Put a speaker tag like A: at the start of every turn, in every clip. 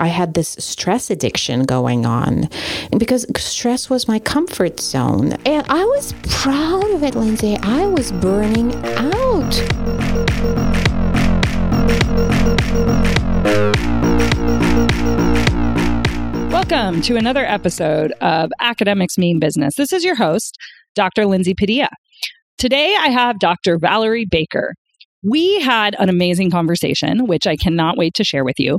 A: I had this stress addiction going on because stress was my comfort zone. And I was proud of it, Lindsay. I was burning out.
B: Welcome to another episode of Academics Mean Business. This is your host, Dr. Lindsay Padilla. Today I have Dr. Valerie Baker. We had an amazing conversation, which I cannot wait to share with you.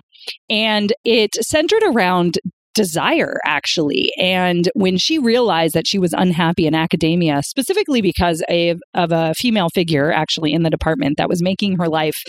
B: And it centered around desire, actually. And when she realized that she was unhappy in academia, specifically because of, of a female figure actually in the department that was making her life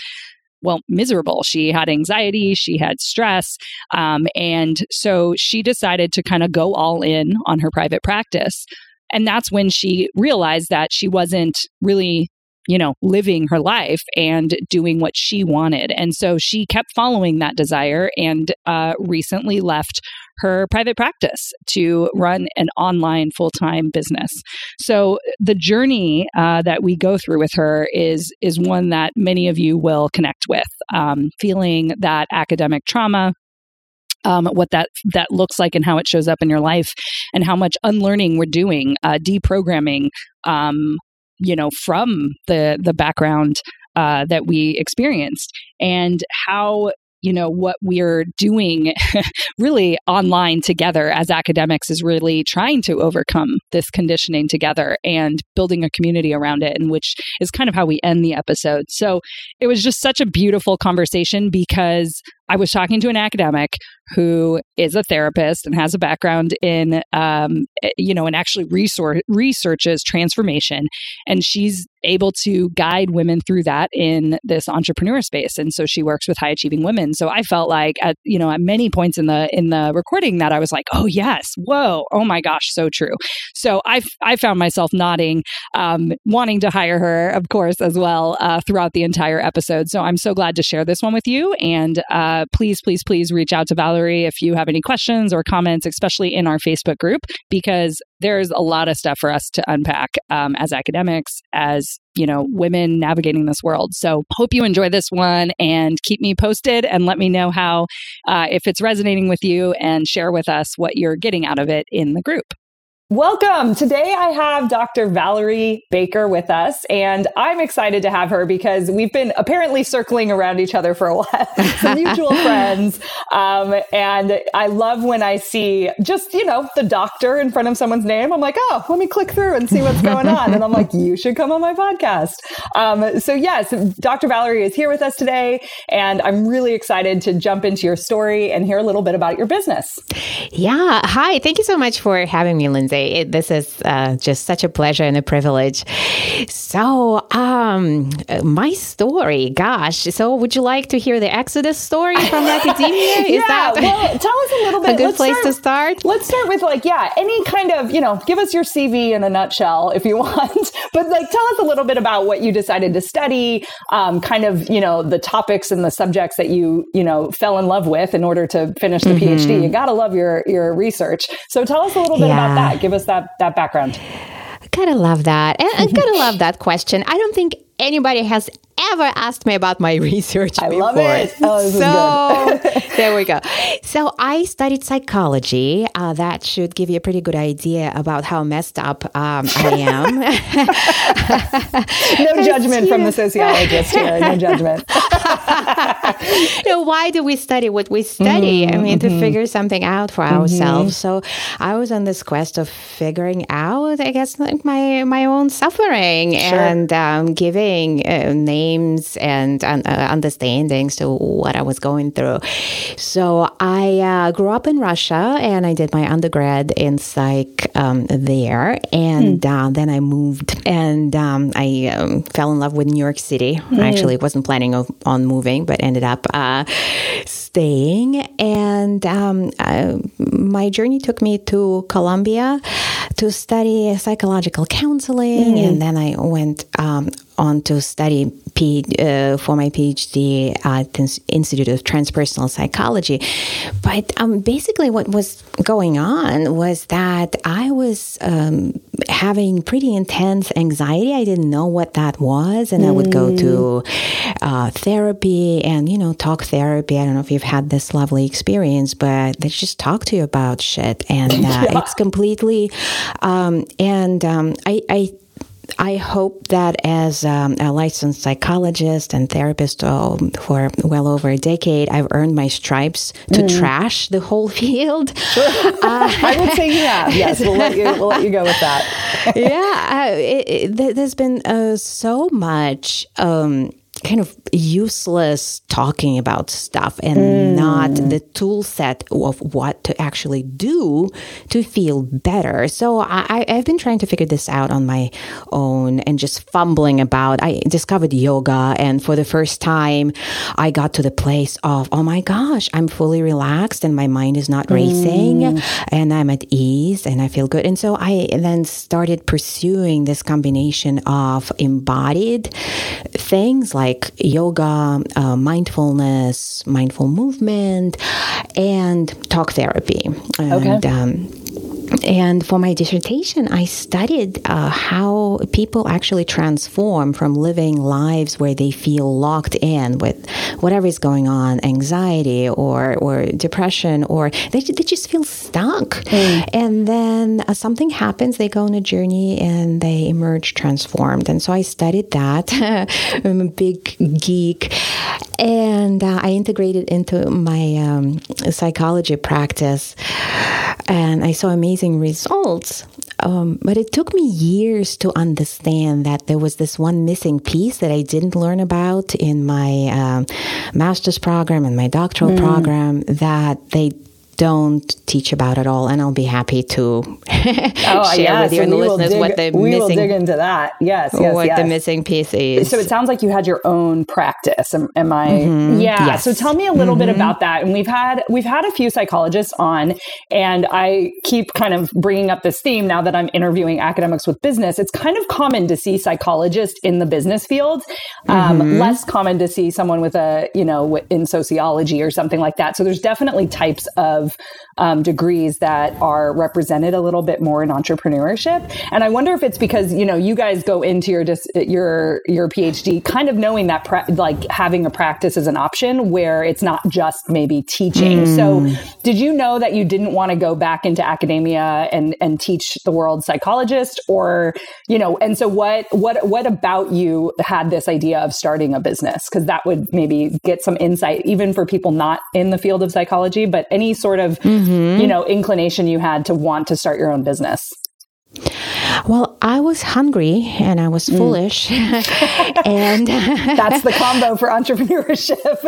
B: well, miserable. She had anxiety, she had stress. Um, and so she decided to kind of go all in on her private practice. And that's when she realized that she wasn't really you know, living her life and doing what she wanted. And so she kept following that desire and uh, recently left her private practice to run an online full time business. So the journey uh, that we go through with her is is one that many of you will connect with. Um, feeling that academic trauma, um, what that that looks like and how it shows up in your life, and how much unlearning we're doing, uh, deprogramming, um, you know, from the the background uh, that we experienced, and how you know what we're doing really online together as academics is really trying to overcome this conditioning together and building a community around it and which is kind of how we end the episode. So it was just such a beautiful conversation because I was talking to an academic who is a therapist and has a background in, um, eh, you know, and actually resource, researches transformation. And she's able to guide women through that in this entrepreneur space. And so she works with high achieving women. So I felt like at, you know, at many points in the, in the recording that I was like, oh yes, whoa, oh my gosh, so true. So I, I found myself nodding, um, wanting to hire her, of course, as well, uh, throughout the entire episode. So I'm so glad to share this one with you. And, uh, please, please, please reach out to Valerie if you have any questions or comments, especially in our Facebook group, because there's a lot of stuff for us to unpack um, as academics, as you know, women navigating this world. So hope you enjoy this one and keep me posted and let me know how, uh, if it's resonating with you and share with us what you're getting out of it in the group. Welcome. Today I have Dr. Valerie Baker with us, and I'm excited to have her because we've been apparently circling around each other for a while, some mutual friends. Um, and I love when I see just, you know, the doctor in front of someone's name. I'm like, oh, let me click through and see what's going on. And I'm like, you should come on my podcast. Um, so, yes, Dr. Valerie is here with us today, and I'm really excited to jump into your story and hear a little bit about your business.
A: Yeah. Hi. Thank you so much for having me, Lindsay. It, this is uh, just such a pleasure and a privilege. So, um, my story, gosh. So, would you like to hear the Exodus story from academia?
B: Is yeah, that well, tell us a little bit.
A: A good let's place start, to start.
B: Let's start with like, yeah, any kind of, you know, give us your CV in a nutshell if you want. but like, tell us a little bit about what you decided to study, um, kind of, you know, the topics and the subjects that you, you know, fell in love with in order to finish the mm-hmm. PhD. You got to love your your research. So, tell us a little bit yeah. about that. Give give us that that background.
A: I gotta love that. And I gotta love that question. I don't think anybody has ever asked me about my research I
B: before. love it. Oh,
A: so there we go. So I studied psychology. Uh, that should give you a pretty good idea about how messed up um, I am.
B: no judgment from the sociologist here. No judgment.
A: you know, why do we study what we study? Mm-hmm, I mean, mm-hmm. to figure something out for mm-hmm. ourselves. So I was on this quest of figuring out, I guess, like my my own suffering sure. and um, giving uh, names and uh, understandings to what I was going through. So I uh, grew up in Russia and I did my undergrad in psych um, there. And mm. then I moved and um, I um, fell in love with New York City. Mm. I actually wasn't planning on moving, but ended up uh, staying. And um, uh, my journey took me to Columbia to study psychological counseling. Mm. And then I went um, on to study P, uh, for my PhD at the Institute of Transpersonal Psychology. But um, basically, what was going on was that I was um, having pretty intense anxiety. I didn't know what that was, and mm. I would go to uh, therapy and you know talk therapy. I don't know if you've had this lovely experience, but they just talk to you about shit, and uh, yeah. it's completely. Um, and um, I, I I hope that as um, a licensed psychologist and therapist oh, for well over a decade, I've earned my stripes to mm. trash the whole field.
B: Sure. Uh, I would say you have. Yes, we'll let you, we'll let you go with that.
A: yeah, uh, it, it, there's been uh, so much. Um, kind of useless talking about stuff and mm. not the tool set of what to actually do to feel better. So I, I've been trying to figure this out on my own and just fumbling about. I discovered yoga, and for the first time, I got to the place of, oh my gosh, I'm fully relaxed and my mind is not racing mm. and I'm at ease and I feel good. And so I then started pursuing this combination of embodied things like like yoga, uh, mindfulness, mindful movement, and talk therapy. And, okay. Um, and for my dissertation, I studied uh, how people actually transform from living lives where they feel locked in with whatever is going on, anxiety or, or depression, or they, they just feel stuck. Mm. And then uh, something happens, they go on a journey and they emerge transformed. And so I studied that. I'm a big geek. And uh, I integrated into my um, psychology practice. And I saw amazing results. Um, but it took me years to understand that there was this one missing piece that I didn't learn about in my um, master's program and my doctoral mm. program that they don't teach about at all, and I'll be happy to oh, share with you and the listeners
B: dig,
A: what the
B: we
A: missing.
B: will dig into that. Yes, yes
A: what
B: yes.
A: the missing piece is.
B: So it sounds like you had your own practice. Am, am I? Mm-hmm. Yeah. Yes. So tell me a little mm-hmm. bit about that. And we've had we've had a few psychologists on, and I keep kind of bringing up this theme now that I'm interviewing academics with business. It's kind of common to see psychologists in the business field. Um, mm-hmm. Less common to see someone with a you know in sociology or something like that. So there's definitely types of um, degrees that are represented a little bit more in entrepreneurship. And I wonder if it's because you know you guys go into your dis- your your PhD kind of knowing that pra- like having a practice is an option where it's not just maybe teaching. Mm. So did you know that you didn't want to go back into academia and and teach the world psychologist or you know and so what what what about you had this idea of starting a business because that would maybe get some insight even for people not in the field of psychology but any sort of mm-hmm. you know, inclination you had to want to start your own business?
A: Well, I was hungry and I was mm. foolish. and
B: that's the combo for entrepreneurship.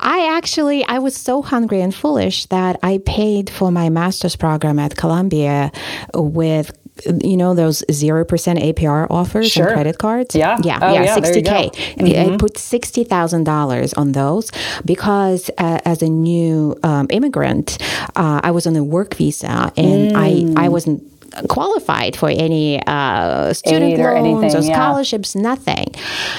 A: I actually I was so hungry and foolish that I paid for my master's program at Columbia with you know those zero percent APR offers sure. and credit cards.
B: Yeah,
A: yeah, oh, yeah, sixty k. Mm-hmm. I put sixty thousand dollars on those because uh, as a new um, immigrant, uh, I was on a work visa and mm. I I wasn't qualified for any uh, student loans or, anything, or scholarships, yeah. nothing.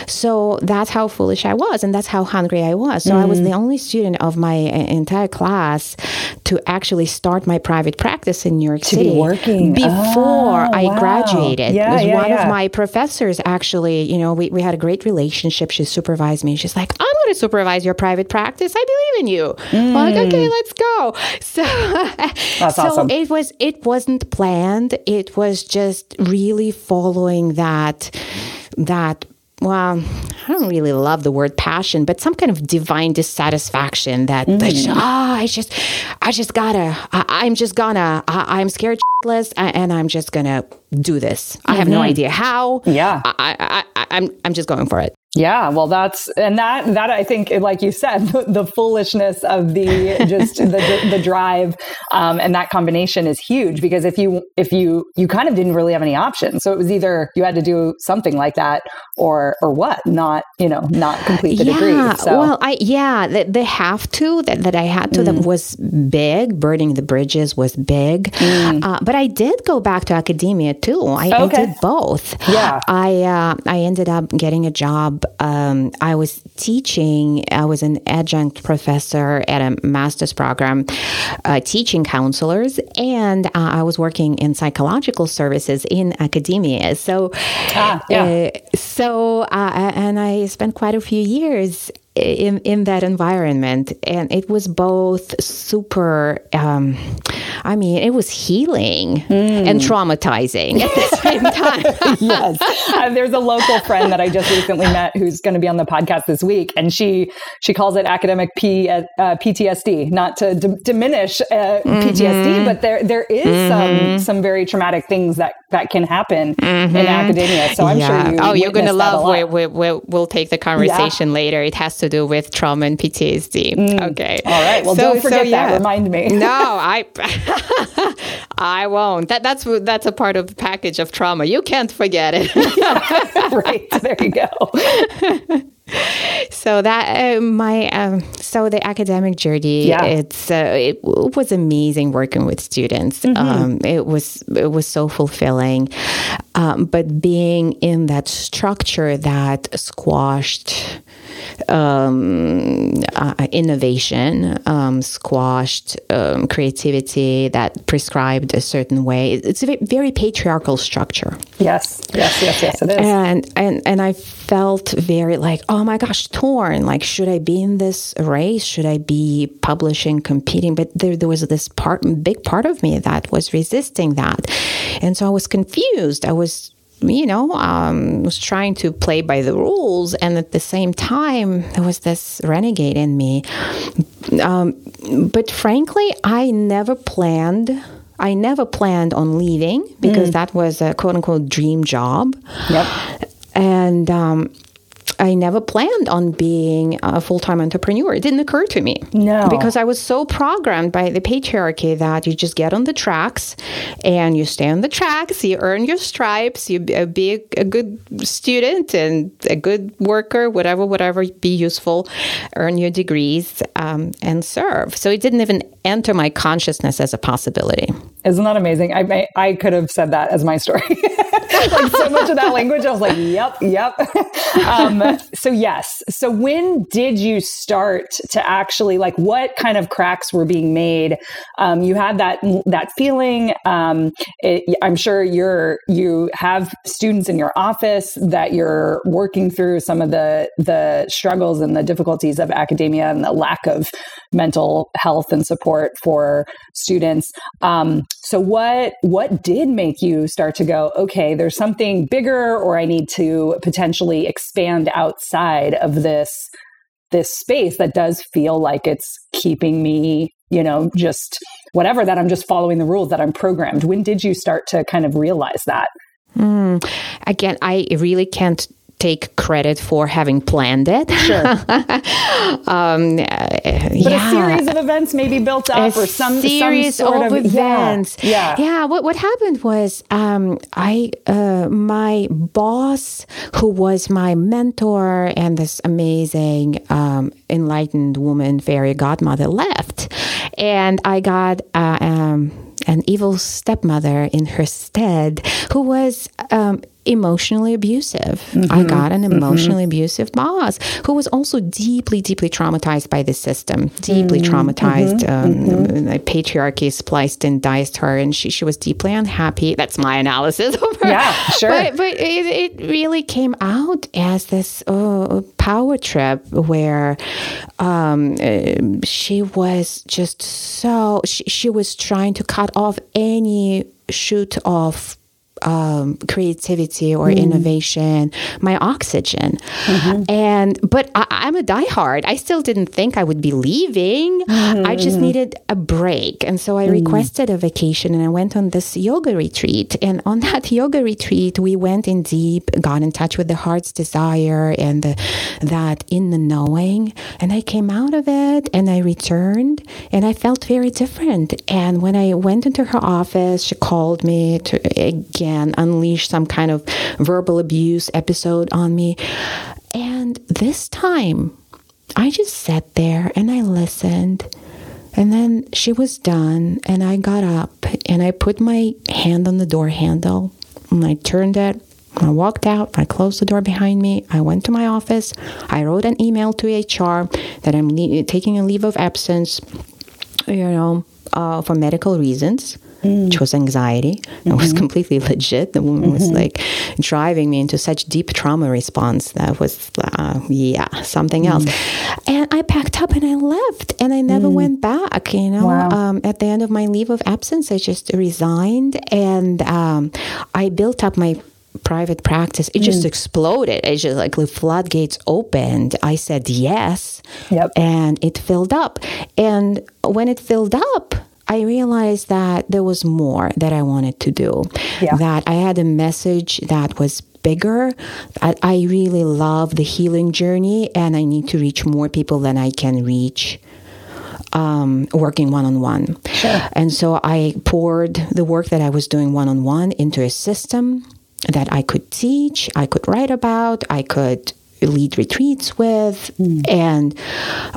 A: So that's how foolish I was, and that's how hungry I was. So mm. I was the mm. only student of my uh, entire class to actually start my private practice in New York
B: to
A: City
B: be working
A: before oh, I wow. graduated. Yeah, yeah, one yeah. of my professors actually, you know, we, we had a great relationship. She supervised me. She's like, I'm going to supervise your private practice. I believe in you. Mm. I'm like, okay, let's go. So,
B: That's so awesome.
A: it was it wasn't planned. It was just really following that that well, I don't really love the word passion, but some kind of divine dissatisfaction that, mm. ah, I just, I just gotta, I, am just gonna, I, am scared shitless, and I'm just gonna do this. Mm-hmm. I have no idea how.
B: Yeah,
A: I, I, I, I'm, I'm just going for it.
B: Yeah, well, that's and that that I think, like you said, the, the foolishness of the just the, the, the drive um, and that combination is huge because if you if you you kind of didn't really have any options, so it was either you had to do something like that or or what, not you know not complete the
A: yeah,
B: degree. So.
A: Well, I yeah, the, the have to that, that I had to mm. that was big. Burning the bridges was big, mm. uh, but I did go back to academia too. I, okay. I did both.
B: Yeah,
A: I uh, I ended up getting a job um, I was teaching, I was an adjunct professor at a master's program uh, teaching counselors, and uh, I was working in psychological services in academia. So, ah, yeah. Uh, so, uh, and I spent quite a few years in in that environment and it was both super um, i mean it was healing mm. and traumatizing at the same time
B: yes uh, there's a local friend that i just recently met who's going to be on the podcast this week and she she calls it academic P, uh, ptsd not to d- diminish uh, mm-hmm. ptsd but there there is mm-hmm. some some very traumatic things that that can happen mm-hmm. in academia so i'm yeah. sure you
A: oh you're going to love we, we, we'll, we'll take the conversation yeah. later it has to to do with trauma and PTSD. Mm. Okay.
B: All right. Well, so, don't forget so, yeah. that. Remind me.
A: no, I I won't. That that's that's a part of the package of trauma. You can't forget it.
B: right. There you go.
A: So that uh, my um, so the academic journey yeah. it's uh, it was amazing working with students mm-hmm. um, it was it was so fulfilling um, but being in that structure that squashed um, uh, innovation, um, squashed um, creativity that prescribed a certain way. It's a very patriarchal structure.
B: Yes, yes, yes, yes, it is.
A: And and and I felt very like, oh my gosh, torn. Like, should I be in this race? Should I be publishing, competing? But there, there was this part, big part of me that was resisting that, and so I was confused. I was you know, um, was trying to play by the rules, and at the same time, there was this renegade in me. Um, but frankly, I never planned. I never planned on leaving because mm. that was a quote unquote dream job.
B: Yep.
A: And um, I never planned on being a full time entrepreneur. It didn't occur to me.
B: No.
A: Because I was so programmed by the patriarchy that you just get on the tracks and you stay on the tracks, you earn your stripes, you uh, be a, a good student and a good worker, whatever, whatever, be useful, earn your degrees, um, and serve. So it didn't even enter my consciousness as a possibility.
B: Isn't that amazing? I, I could have said that as my story. like so much of that language, I was like, yep, yep. Um, so yes. So when did you start to actually like what kind of cracks were being made? Um, you had that that feeling. Um, it, I'm sure you're you have students in your office that you're working through some of the the struggles and the difficulties of academia and the lack of mental health and support for students. Um, so what what did make you start to go, okay, there's something bigger or I need to potentially expand outside of this this space that does feel like it's keeping me, you know, just whatever that I'm just following the rules that I'm programmed. When did you start to kind of realize that?
A: Mm. Again, I really can't take credit for having planned it.
B: Sure. um, but yeah. a series of events maybe built up
A: a
B: or some
A: series
B: some
A: of, of, events.
B: Yeah.
A: Yeah. yeah. What what happened was um, I uh, my boss, who was my mentor and this amazing um, enlightened woman, fairy godmother, left, and I got. Uh, um, an evil stepmother in her stead who was um, emotionally abusive. Mm-hmm. I got an mm-hmm. emotionally mm-hmm. abusive boss who was also deeply, deeply traumatized by the system, deeply mm-hmm. traumatized. Mm-hmm. Um, mm-hmm. patriarchy spliced and diced her, and she, she was deeply unhappy. That's my analysis of her.
B: Yeah, sure.
A: But, but it, it really came out as this uh, power trip where um, she was just so, she, she was trying to cut off any shoot of um, creativity or mm. innovation, my oxygen. Mm-hmm. And but I, am a diehard. I still didn't think I would be leaving. Mm-hmm. I just mm-hmm. needed a break, and so I mm. requested a vacation, and I went on this yoga retreat. And on that yoga retreat, we went in deep, got in touch with the heart's desire and the, that in the knowing. And I came out of it, and I returned, and I felt very different. And when I went into her office, she called me to again unleash some kind of verbal abuse episode on me. And this time, I just sat there and I listened. And then she was done, and I got up and I put my hand on the door handle and I turned it. I walked out. I closed the door behind me. I went to my office. I wrote an email to HR that I'm le- taking a leave of absence, you know, uh, for medical reasons mm. which was anxiety. Mm-hmm. It was completely legit. The woman mm-hmm. was like driving me into such deep trauma response that was, uh, yeah, something mm. else. And I packed up and I left and I never mm. went back. You know, wow. um, at the end of my leave of absence, I just resigned and um, I built up my private practice it just mm. exploded it just like the floodgates opened i said yes
B: yep.
A: and it filled up and when it filled up I realized that there was more that I wanted to do. Yeah. That I had a message that was bigger. I, I really love the healing journey, and I need to reach more people than I can reach. Um, working one on one. And so I poured the work that I was doing one on one into a system that I could teach, I could write about, I could lead retreats with, mm. and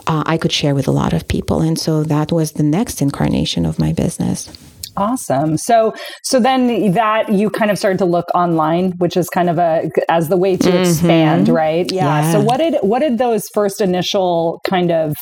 A: uh, I could share with a lot of people. And so that was the next incarnation of my business.
B: Awesome. So, so then that you kind of started to look online, which is kind of a as the way to mm-hmm. expand, right? Yeah. yeah. So, what did what did those first initial kind of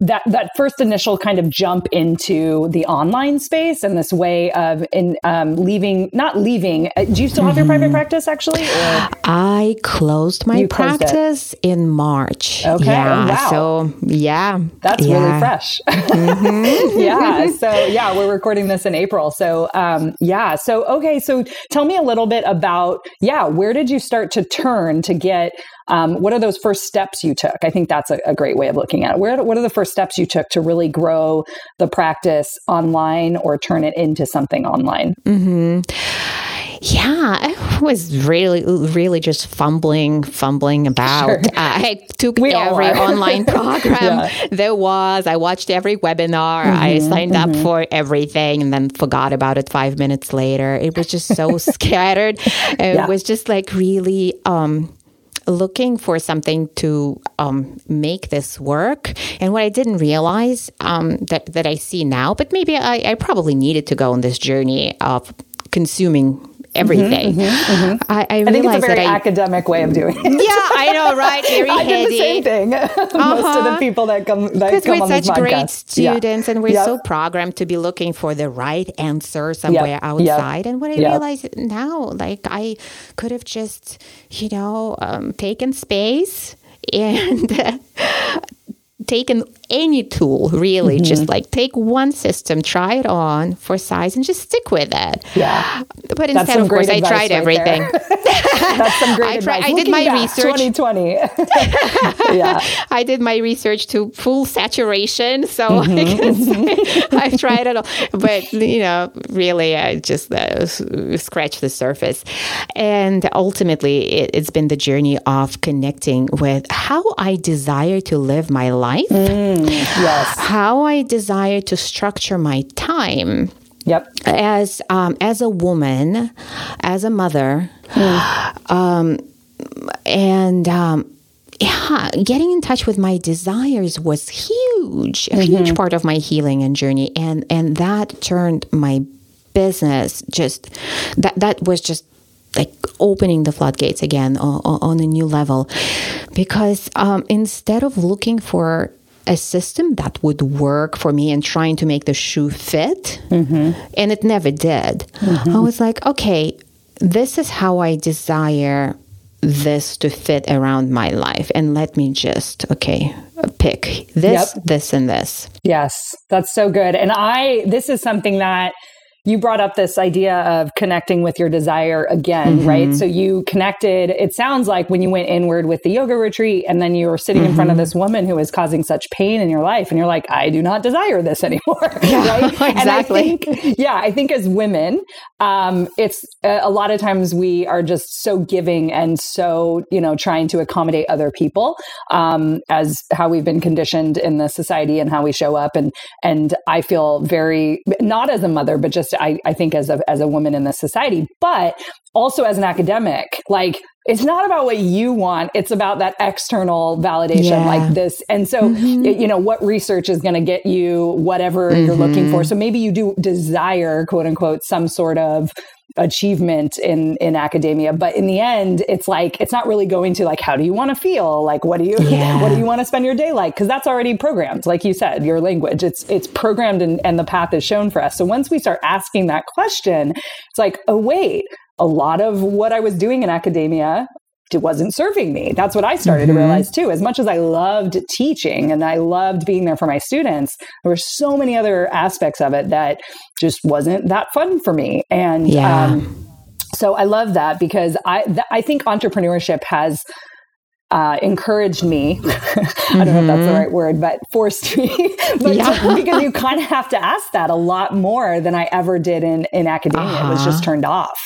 B: that that first initial kind of jump into the online space and this way of in um, leaving not leaving uh, do you still have mm-hmm. your private mm-hmm. practice actually or?
A: i closed my practice in march
B: okay
A: yeah
B: wow.
A: so yeah
B: that's
A: yeah.
B: really fresh mm-hmm. yeah so yeah we're recording this in april so um, yeah so okay so tell me a little bit about yeah where did you start to turn to get um, what are those first steps you took? I think that's a, a, great way of looking at it. Where, what are the first steps you took to really grow the practice online or turn it into something online?
A: Mm-hmm. Yeah, I was really, really just fumbling, fumbling about. Sure. Uh, I took we every online program yeah. there was. I watched every webinar. Mm-hmm, I signed mm-hmm. up for everything and then forgot about it five minutes later. It was just so scattered. It yeah. was just like really um, looking for something to um, make this work. And what I didn't realize um, that, that I see now, but maybe I, I probably needed to go on this journey of consuming everything. Mm-hmm, mm-hmm, mm-hmm. I, I,
B: I, think it's a very academic way of doing it.
A: Yeah, I know, right? Very I
B: heady. did the same thing. Uh-huh. Most of the people that come because
A: we're such great students yeah. and we're yep. so programmed to be looking for the right answer somewhere yep. outside. Yep. And what I realize now, like I could have just, you know, um, taken space and taken any tool really. Mm-hmm. just like take one system try it on for size and just stick with it.
B: Yeah.
A: But instead of course i tried right everything.
B: That's some great I, tried,
A: I did my back, research.
B: 2020 yeah.
A: I did my research to full saturation so mm-hmm. I have tried it all. But you know really i just uh, scratched the surface. And ultimately it, it's been the journey of connecting with how i desire to live my life.
B: Mm yes.
A: How I desire to structure my time.
B: Yep.
A: As um, as a woman, as a mother, mm. um, and um, yeah, getting in touch with my desires was huge, a mm-hmm. huge part of my healing and journey, and and that turned my business just that that was just like opening the floodgates again on, on a new level because um, instead of looking for a system that would work for me and trying to make the shoe fit. Mm-hmm. And it never did. Mm-hmm. I was like, okay, this is how I desire this to fit around my life. And let me just, okay, pick this, yep. this, and this.
B: Yes, that's so good. And I, this is something that you brought up this idea of connecting with your desire again, mm-hmm. right? So you connected, it sounds like when you went inward with the yoga retreat and then you were sitting mm-hmm. in front of mm-hmm. this woman who was causing such pain in your life and you're like, I do not desire this anymore. Yeah, right?
A: exactly. And I
B: think, yeah, I think as women, um, it's uh, a lot of times we are just so giving and so, you know, trying to accommodate other people um, as how we've been conditioned in the society and how we show up. And, and I feel very, not as a mother, but just I, I think as a, as a woman in the society, but also as an academic, like it's not about what you want. It's about that external validation yeah. like this. And so, mm-hmm. you know, what research is going to get you whatever mm-hmm. you're looking for. Mm-hmm. So maybe you do desire, quote unquote, some sort of achievement in in academia but in the end it's like it's not really going to like how do you want to feel? Like what do you yeah. what do you want to spend your day like? Because that's already programmed like you said your language. It's it's programmed and, and the path is shown for us. So once we start asking that question it's like oh wait a lot of what I was doing in academia it wasn't serving me. That's what I started mm-hmm. to realize too. As much as I loved teaching and I loved being there for my students, there were so many other aspects of it that just wasn't that fun for me. And yeah. um, so I love that because I th- I think entrepreneurship has uh, encouraged me. I don't know if that's the mm-hmm. right word, but forced me. but yeah. because you kind of have to ask that a lot more than I ever did in in academia. Uh-huh. It was just uh-huh. turned off.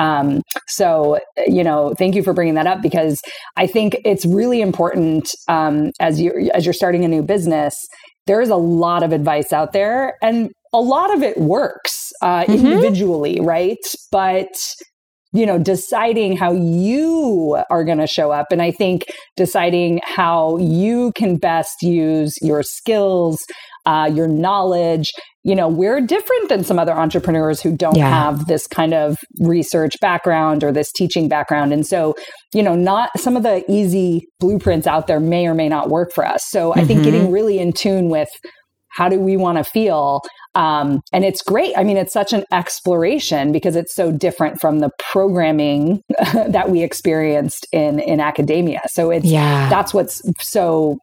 B: Um, so, you know, thank you for bringing that up because I think it's really important um, as you as you're starting a new business. There is a lot of advice out there, and a lot of it works uh, mm-hmm. individually, right? But you know, deciding how you are going to show up. And I think deciding how you can best use your skills, uh, your knowledge. You know, we're different than some other entrepreneurs who don't yeah. have this kind of research background or this teaching background. And so, you know, not some of the easy blueprints out there may or may not work for us. So mm-hmm. I think getting mm-hmm. really in tune with how do we want to feel um, and it's great i mean it's such an exploration because it's so different from the programming that we experienced in in academia so it's yeah that's what's so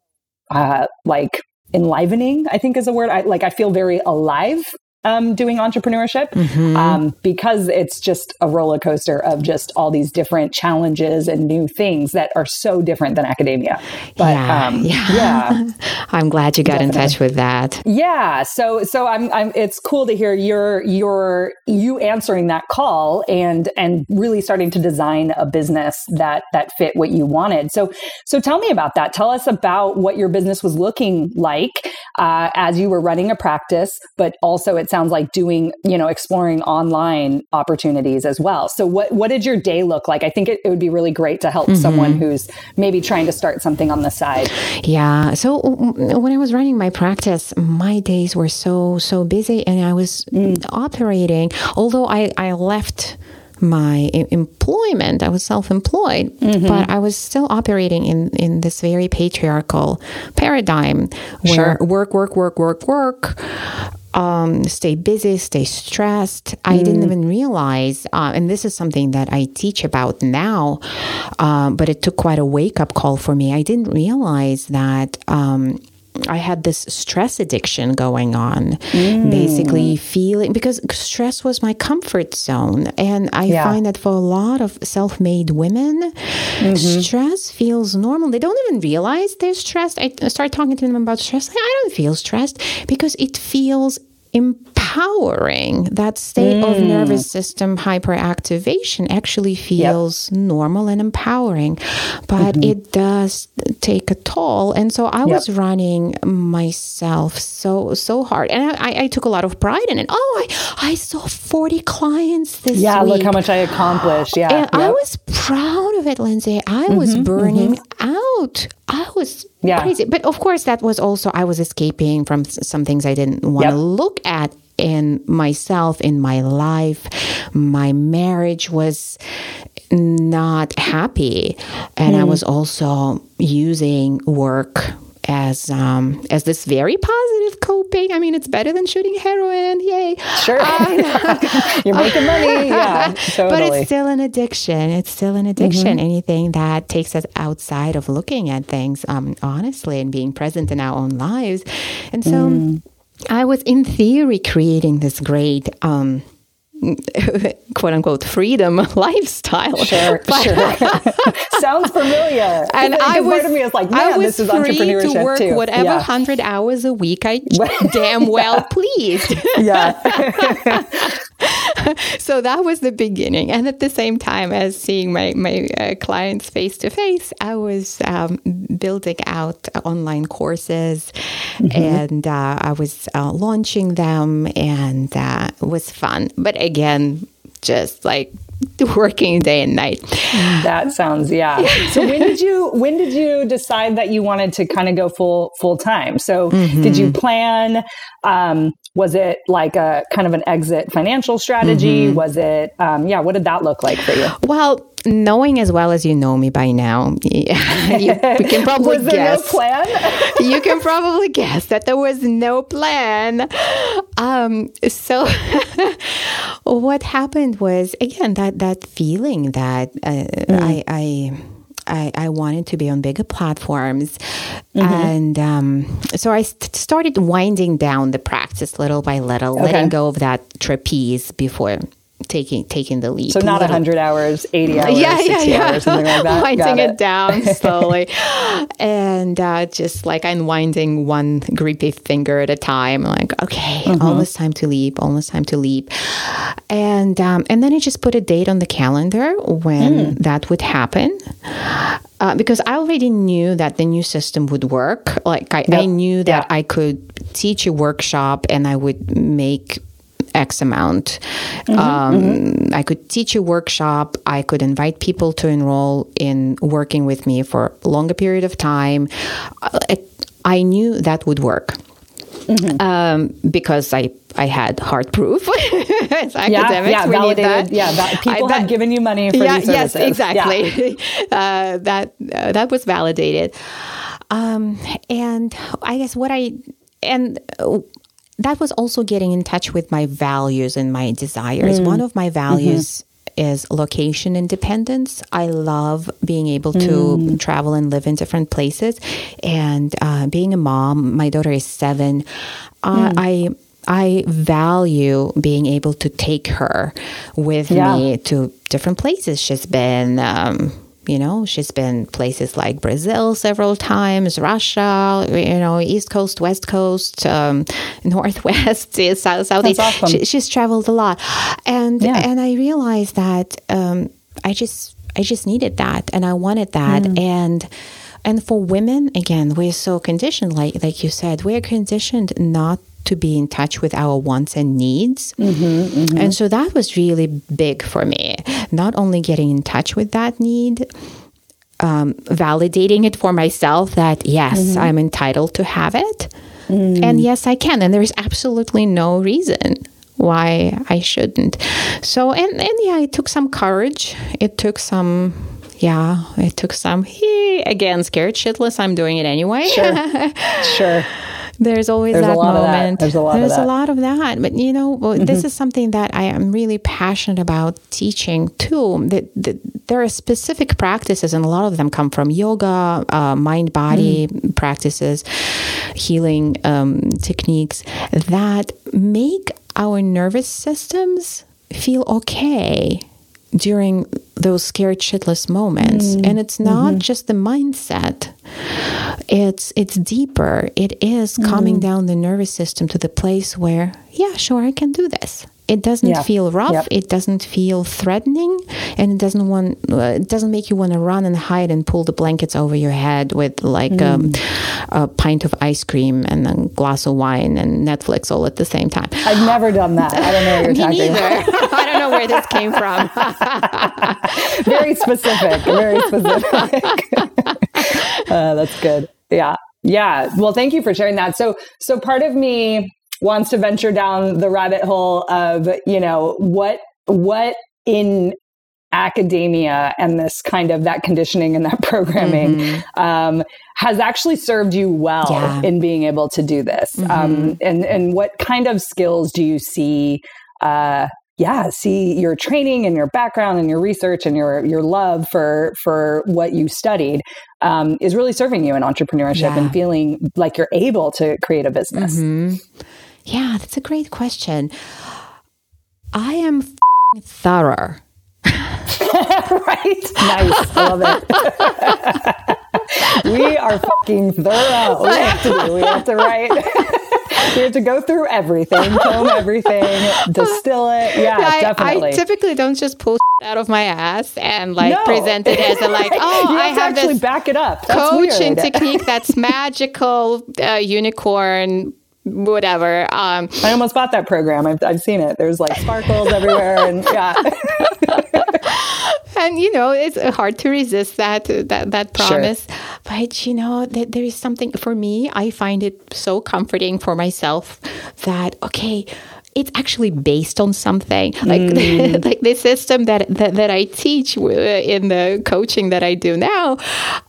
B: uh, like enlivening i think is a word. I like i feel very alive um, doing entrepreneurship mm-hmm. um, because it's just a roller coaster of just all these different challenges and new things that are so different than academia.
A: But yeah, um, yeah. yeah. I'm glad you got Definitely. in touch with that.
B: Yeah, so so I'm, I'm it's cool to hear your your you answering that call and and really starting to design a business that that fit what you wanted. So so tell me about that. Tell us about what your business was looking like uh, as you were running a practice, but also it sounds like doing, you know, exploring online opportunities as well. So what what did your day look like? I think it, it would be really great to help mm-hmm. someone who's maybe trying to start something on the side.
A: Yeah. So when I was running my practice, my days were so so busy and I was mm. operating although I I left my employment. I was self-employed, mm-hmm. but I was still operating in in this very patriarchal paradigm where sure. work, work, work, work, work. Um, stay busy, stay stressed. Mm. I didn't even realize, uh, and this is something that I teach about now, uh, but it took quite a wake up call for me. I didn't realize that. Um, I had this stress addiction going on, mm. basically feeling because stress was my comfort zone. And I yeah. find that for a lot of self made women, mm-hmm. stress feels normal. They don't even realize they're stressed. I start talking to them about stress. I don't feel stressed because it feels empowering. That state mm. of nervous system hyperactivation actually feels yep. normal and empowering, but mm-hmm. it does take a toll. And so I yep. was running myself so so hard, and I, I, took a lot of pride in it. Oh, I I saw forty clients this
B: yeah,
A: week.
B: look how much I accomplished. Yeah,
A: and yep. I was proud of it, Lindsay. I mm-hmm, was burning mm-hmm. out. I was yeah. crazy. But of course, that was also, I was escaping from some things I didn't want to yep. look at in myself, in my life. My marriage was not happy. And mm. I hmm. was also using work as um, as this very positive coping. I mean, it's better than shooting heroin. Yay!
B: Sure, um, you're making money. Yeah, totally.
A: But it's still an addiction. It's still an addiction. Mm-hmm. Anything that takes us outside of looking at things um, honestly and being present in our own lives. And so, mm. I was in theory creating this great. Um, quote unquote freedom lifestyle.
B: Sure, but, sure. Sounds familiar.
A: And I was,
B: part of me is like, man,
A: I was
B: this is
A: free to work
B: too.
A: whatever
B: yeah.
A: hundred hours a week I damn well pleased.
B: yeah.
A: so that was the beginning, and at the same time as seeing my my uh, clients face to face, I was um, building out online courses, mm-hmm. and uh, I was uh, launching them, and uh, it was fun. But again, just like working day and night.
B: That sounds yeah. So when did you when did you decide that you wanted to kind of go full full time? So mm-hmm. did you plan? Um, was it like a kind of an exit financial strategy? Mm-hmm. Was it um, yeah? What did that look like for you?
A: Well, knowing as well as you know me by now, you, you can probably
B: was
A: guess.
B: No plan?
A: you can probably guess that there was no plan. Um, so what happened was again that that feeling that uh, mm. I. I I, I, wanted to be on bigger platforms. Mm-hmm. And um, so I st- started winding down the practice little by little, okay. letting go of that trapeze before taking taking the lead.
B: So not hundred hours, eighty hours, yeah, yeah, yeah. Hours, something like that.
A: Winding it. it. down slowly, and uh, just like unwinding one grippy finger at a time. Like okay, mm-hmm. almost time to leap, almost time to leap, and um, and then I just put a date on the calendar when mm. that would happen. Uh, because I already knew that the new system would work. Like I, yep. I knew that I could teach a workshop and I would make X amount. Mm-hmm, um, mm-hmm. I could teach a workshop. I could invite people to enroll in working with me for a longer period of time. I knew that would work. Mm-hmm. Um, because I, I had hard proof as academics.
B: Yeah, yeah,
A: we
B: validated. Yeah, that, people I, that, have given you money for yeah, these services.
A: Yes, exactly. Yeah. Uh, that uh, that was validated. Um, and I guess what I and that was also getting in touch with my values and my desires. Mm. One of my values mm-hmm. is location independence. I love being able to mm. travel and live in different places. And uh, being a mom, my daughter is seven. Uh, mm. I I value being able to take her with yeah. me to different places. She's been. Um, you know, she's been places like Brazil several times, Russia, you know, East Coast, West Coast, um, Northwest, South, Southeast. Awesome. She, she's traveled a lot, and yeah. and I realized that um, I just I just needed that, and I wanted that, mm. and and for women again we're so conditioned like like you said we're conditioned not to be in touch with our wants and needs. Mm-hmm, mm-hmm. And so that was really big for me. Not only getting in touch with that need, um, validating it for myself that yes, mm-hmm. I'm entitled to have it. Mm. And yes, I can. And there's absolutely no reason why I shouldn't. So, and, and yeah, it took some courage. It took some yeah, it took some. He, again, scared shitless. I'm doing it anyway.
B: Sure, sure.
A: There's always There's that moment.
B: That. There's a lot
A: There's
B: of that.
A: a lot of that. But you know, mm-hmm. this is something that I am really passionate about teaching too. That, that, there are specific practices, and a lot of them come from yoga, uh, mind body mm. practices, healing um, techniques that make our nervous systems feel okay during those scared shitless moments mm. and it's not mm-hmm. just the mindset it's it's deeper it is mm. calming down the nervous system to the place where yeah sure i can do this it doesn't yeah. feel rough. Yep. It doesn't feel threatening, and it doesn't want. Uh, it doesn't make you want to run and hide and pull the blankets over your head with like mm. um, a pint of ice cream and a glass of wine and Netflix all at the same time.
B: I've never done that. I don't know what you're
A: Me
B: talking
A: neither.
B: about.
A: I don't know where this came from.
B: very specific. Very specific. uh, that's good. Yeah. Yeah. Well, thank you for sharing that. So, so part of me wants to venture down the rabbit hole of, you know, what, what in academia and this kind of that conditioning and that programming mm-hmm. um, has actually served you well yeah. in being able to do this. Mm-hmm. Um, and, and what kind of skills do you see uh, yeah, see your training and your background and your research and your your love for for what you studied um, is really serving you in entrepreneurship yeah. and feeling like you're able to create a business.
A: Mm-hmm. Yeah, that's a great question. I am thorough.
B: right? Nice. I love it. we are fucking thorough. We have to do. We have to write. we have to go through everything, comb everything, distill it. Yeah,
A: I,
B: definitely.
A: I typically don't just pull out of my ass and like no. present it as a like, oh,
B: you
A: I
B: have,
A: have
B: this back it up. That's
A: coaching technique that's magical, uh, unicorn whatever. Um,
B: I almost bought that program. I've, I've seen it. There's like sparkles everywhere, and yeah.
A: and you know, it's hard to resist that that that promise. Sure. But you know, that there is something for me. I find it so comforting for myself that okay it's actually based on something like mm. like the system that, that that I teach in the coaching that I do now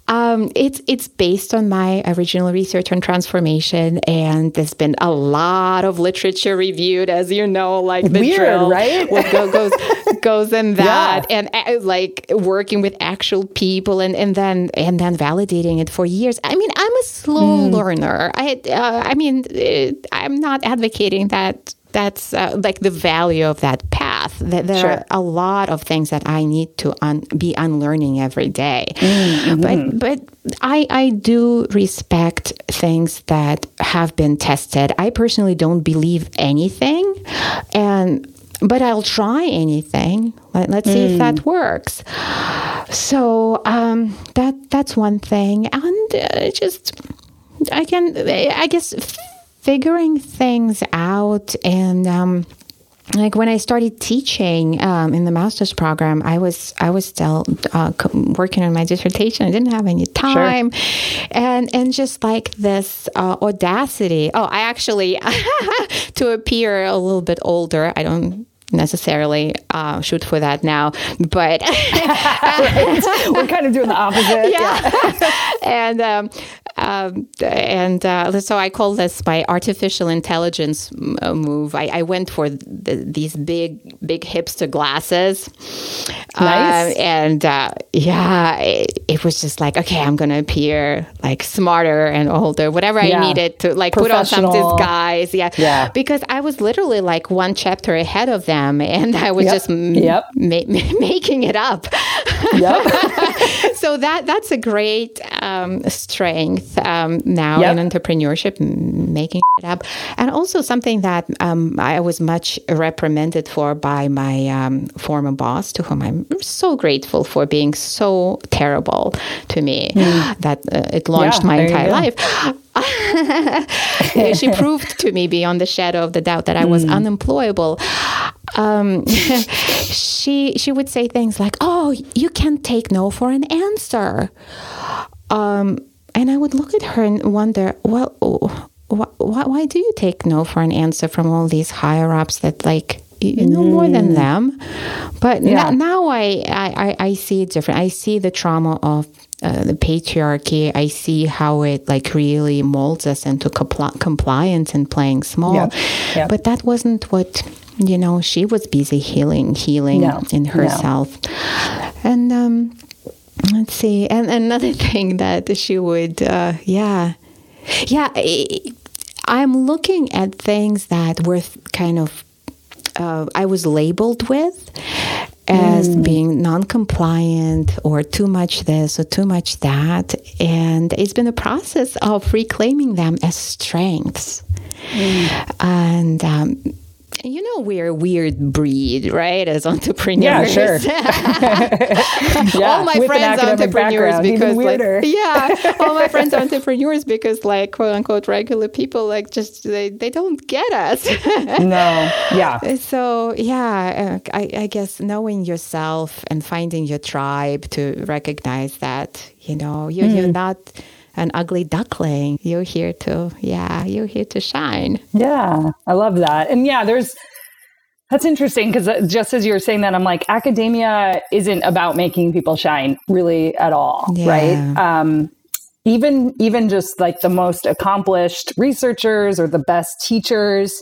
A: um, it's it's based on my original research on transformation and there's been a lot of literature reviewed as you know like the
B: Weird,
A: drill
B: right
A: what go, goes goes in that yeah. and uh, like working with actual people and, and then and then validating it for years I mean I'm a slow mm. learner I uh, I mean it, I'm not advocating that that's uh, like the value of that path. That there sure. are a lot of things that I need to un- be unlearning every day. Mm-hmm. But but I I do respect things that have been tested. I personally don't believe anything, and but I'll try anything. Let, us see mm. if that mm. works. So um, that that's one thing, and uh, just I can I guess figuring things out and um, like when I started teaching um, in the master's program, I was I was still uh, working on my dissertation. I didn't have any time, sure. and and just like this uh, audacity. Oh, I actually to appear a little bit older. I don't necessarily uh, shoot for that now, but
B: we're kind of doing the opposite.
A: Yeah, yeah. and um, um, and uh, so I call this my artificial intelligence uh, move. I, I went for the, these big, big hipster glasses.
B: Nice.
A: Uh, and uh, yeah, it, it, was just like, okay, I'm going to appear like smarter and older, whatever yeah. I needed to like put on some disguise. Yeah.
B: yeah.
A: Because I was literally like one chapter ahead of them and I was
B: yep.
A: just
B: yep.
A: ma- making it up.
B: Yep.
A: so that that's a great um, strength um, now yep. in entrepreneurship, making it up, and also something that um, I was much reprimanded for by my um, former boss, to whom I'm so grateful for being so terrible to me mm. that uh, it launched
B: yeah,
A: my entire life. she proved to me beyond the shadow of the doubt that I was mm. unemployable. Um, she she would say things like, "Oh, you can't take no for an answer." Um, and I would look at her and wonder, well, wh- why do you take no for an answer from all these higher ups that like you know more than mm. them? But yeah. now I, I, I see it different. I see the trauma of uh, the patriarchy. I see how it like really molds us into compl- compliance and playing small.
B: Yep. Yep.
A: But that wasn't what you know. She was busy healing, healing
B: no.
A: in herself, no. and um, Let's see. And another thing that she would, uh, yeah, yeah. I'm looking at things that were kind of uh, I was labeled with as mm. being non-compliant or too much this or too much that, and it's been a process of reclaiming them as strengths. Mm. And um, you know we're a weird breed, right? As entrepreneurs.
B: Yeah, sure.
A: yeah, all my friends are entrepreneurs because like yeah, all my friends are entrepreneurs because like quote unquote regular people like just they, they don't get us.
B: no. Yeah.
A: So yeah, uh, I, I guess knowing yourself and finding your tribe to recognize that, you know, you're, mm. you're not an ugly duckling. You're here to, yeah, you're here to shine.
B: Yeah, I love that. And yeah, there's, that's interesting because uh, just as you were saying that, I'm like, academia isn't about making people shine really at all, yeah. right? Um, even even just like the most accomplished researchers or the best teachers,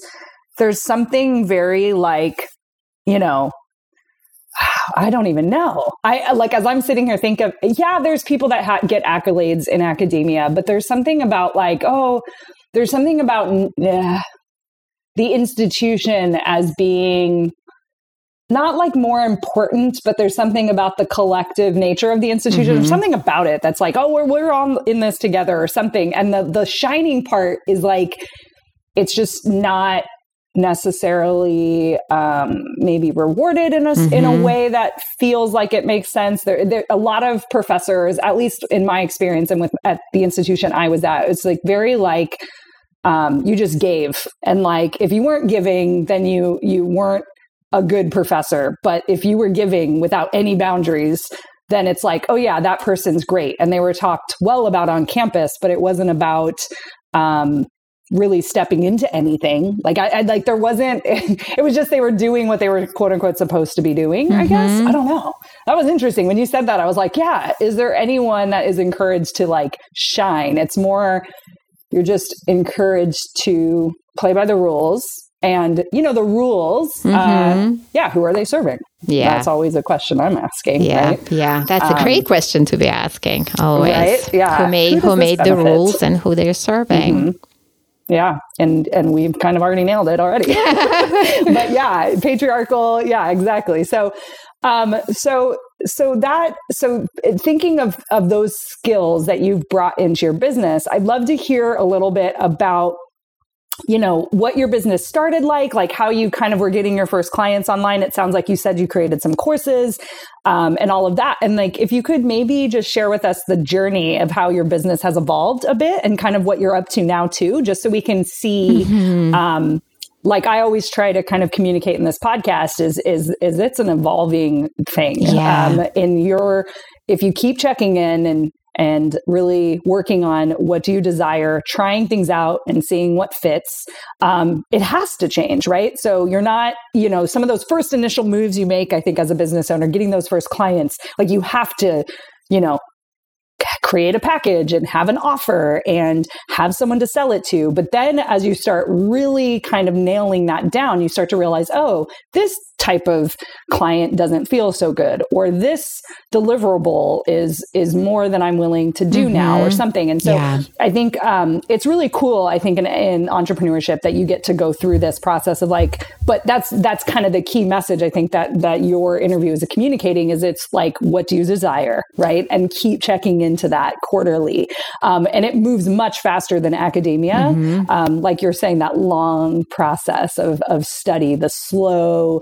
B: there's something very like, you know, I don't even know. I like as I'm sitting here think of yeah, there's people that ha- get accolades in academia, but there's something about like oh, there's something about uh, the institution as being not like more important, but there's something about the collective nature of the institution. Mm-hmm. There's something about it that's like, oh, we're we're all in this together or something. And the the shining part is like it's just not necessarily um, maybe rewarded in a mm-hmm. in a mm-hmm. way that feels like it makes sense. There, there, a lot of professors, at least in my experience, and with at the institution I was at, it's like very like um, you just gave, and like if you weren't giving, then you you weren't a good professor. But if you were giving without any boundaries, then it's like, oh yeah, that person's great, and they were talked well about on campus, but it wasn't about um, really stepping into anything. Like I, I, like there wasn't. It was just they were doing what they were quote unquote supposed to be doing. Mm-hmm. I guess I don't know. That was interesting when you said that. I was like, yeah. Is there anyone that is encouraged to like shine? It's more you're just encouraged to play by the rules. And you know the rules. Uh, mm-hmm. Uh, yeah, who are they serving? Yeah, that's always a question I'm asking.
A: Yeah,
B: right?
A: yeah, that's um, a great question to be asking. Always,
B: right? Yeah,
A: who made who, who made the rules and who they're serving. Mm-hmm
B: yeah and and we've kind of already nailed it already. But yeah patriarchal yeah exactly. So um so so that so thinking of of those skills that you've brought into your business i'd love to hear a little bit about you know what your business started like like how you kind of were getting your first clients online it sounds like you said you created some courses um, and all of that and like if you could maybe just share with us the journey of how your business has evolved a bit and kind of what you're up to now too just so we can see mm-hmm. um, like I always try to kind of communicate in this podcast is is is it's an evolving thing.
A: Yeah. Um,
B: in your if you keep checking in and and really working on what do you desire, trying things out and seeing what fits. Um, it has to change, right? So you're not, you know, some of those first initial moves you make, I think, as a business owner, getting those first clients, like you have to, you know, create a package and have an offer and have someone to sell it to. But then as you start really kind of nailing that down, you start to realize, oh, this type of client doesn't feel so good or this deliverable is is more than i'm willing to do mm-hmm. now or mm-hmm. something and so yeah. i think um, it's really cool i think in, in, entrepreneurship that you get to go through this process of like but that's that's kind of the key message i think that that your interview is communicating is it's like what do you desire right and keep checking into that quarterly um, and it moves much faster than academia mm-hmm. um, like you're saying that long process of of study the slow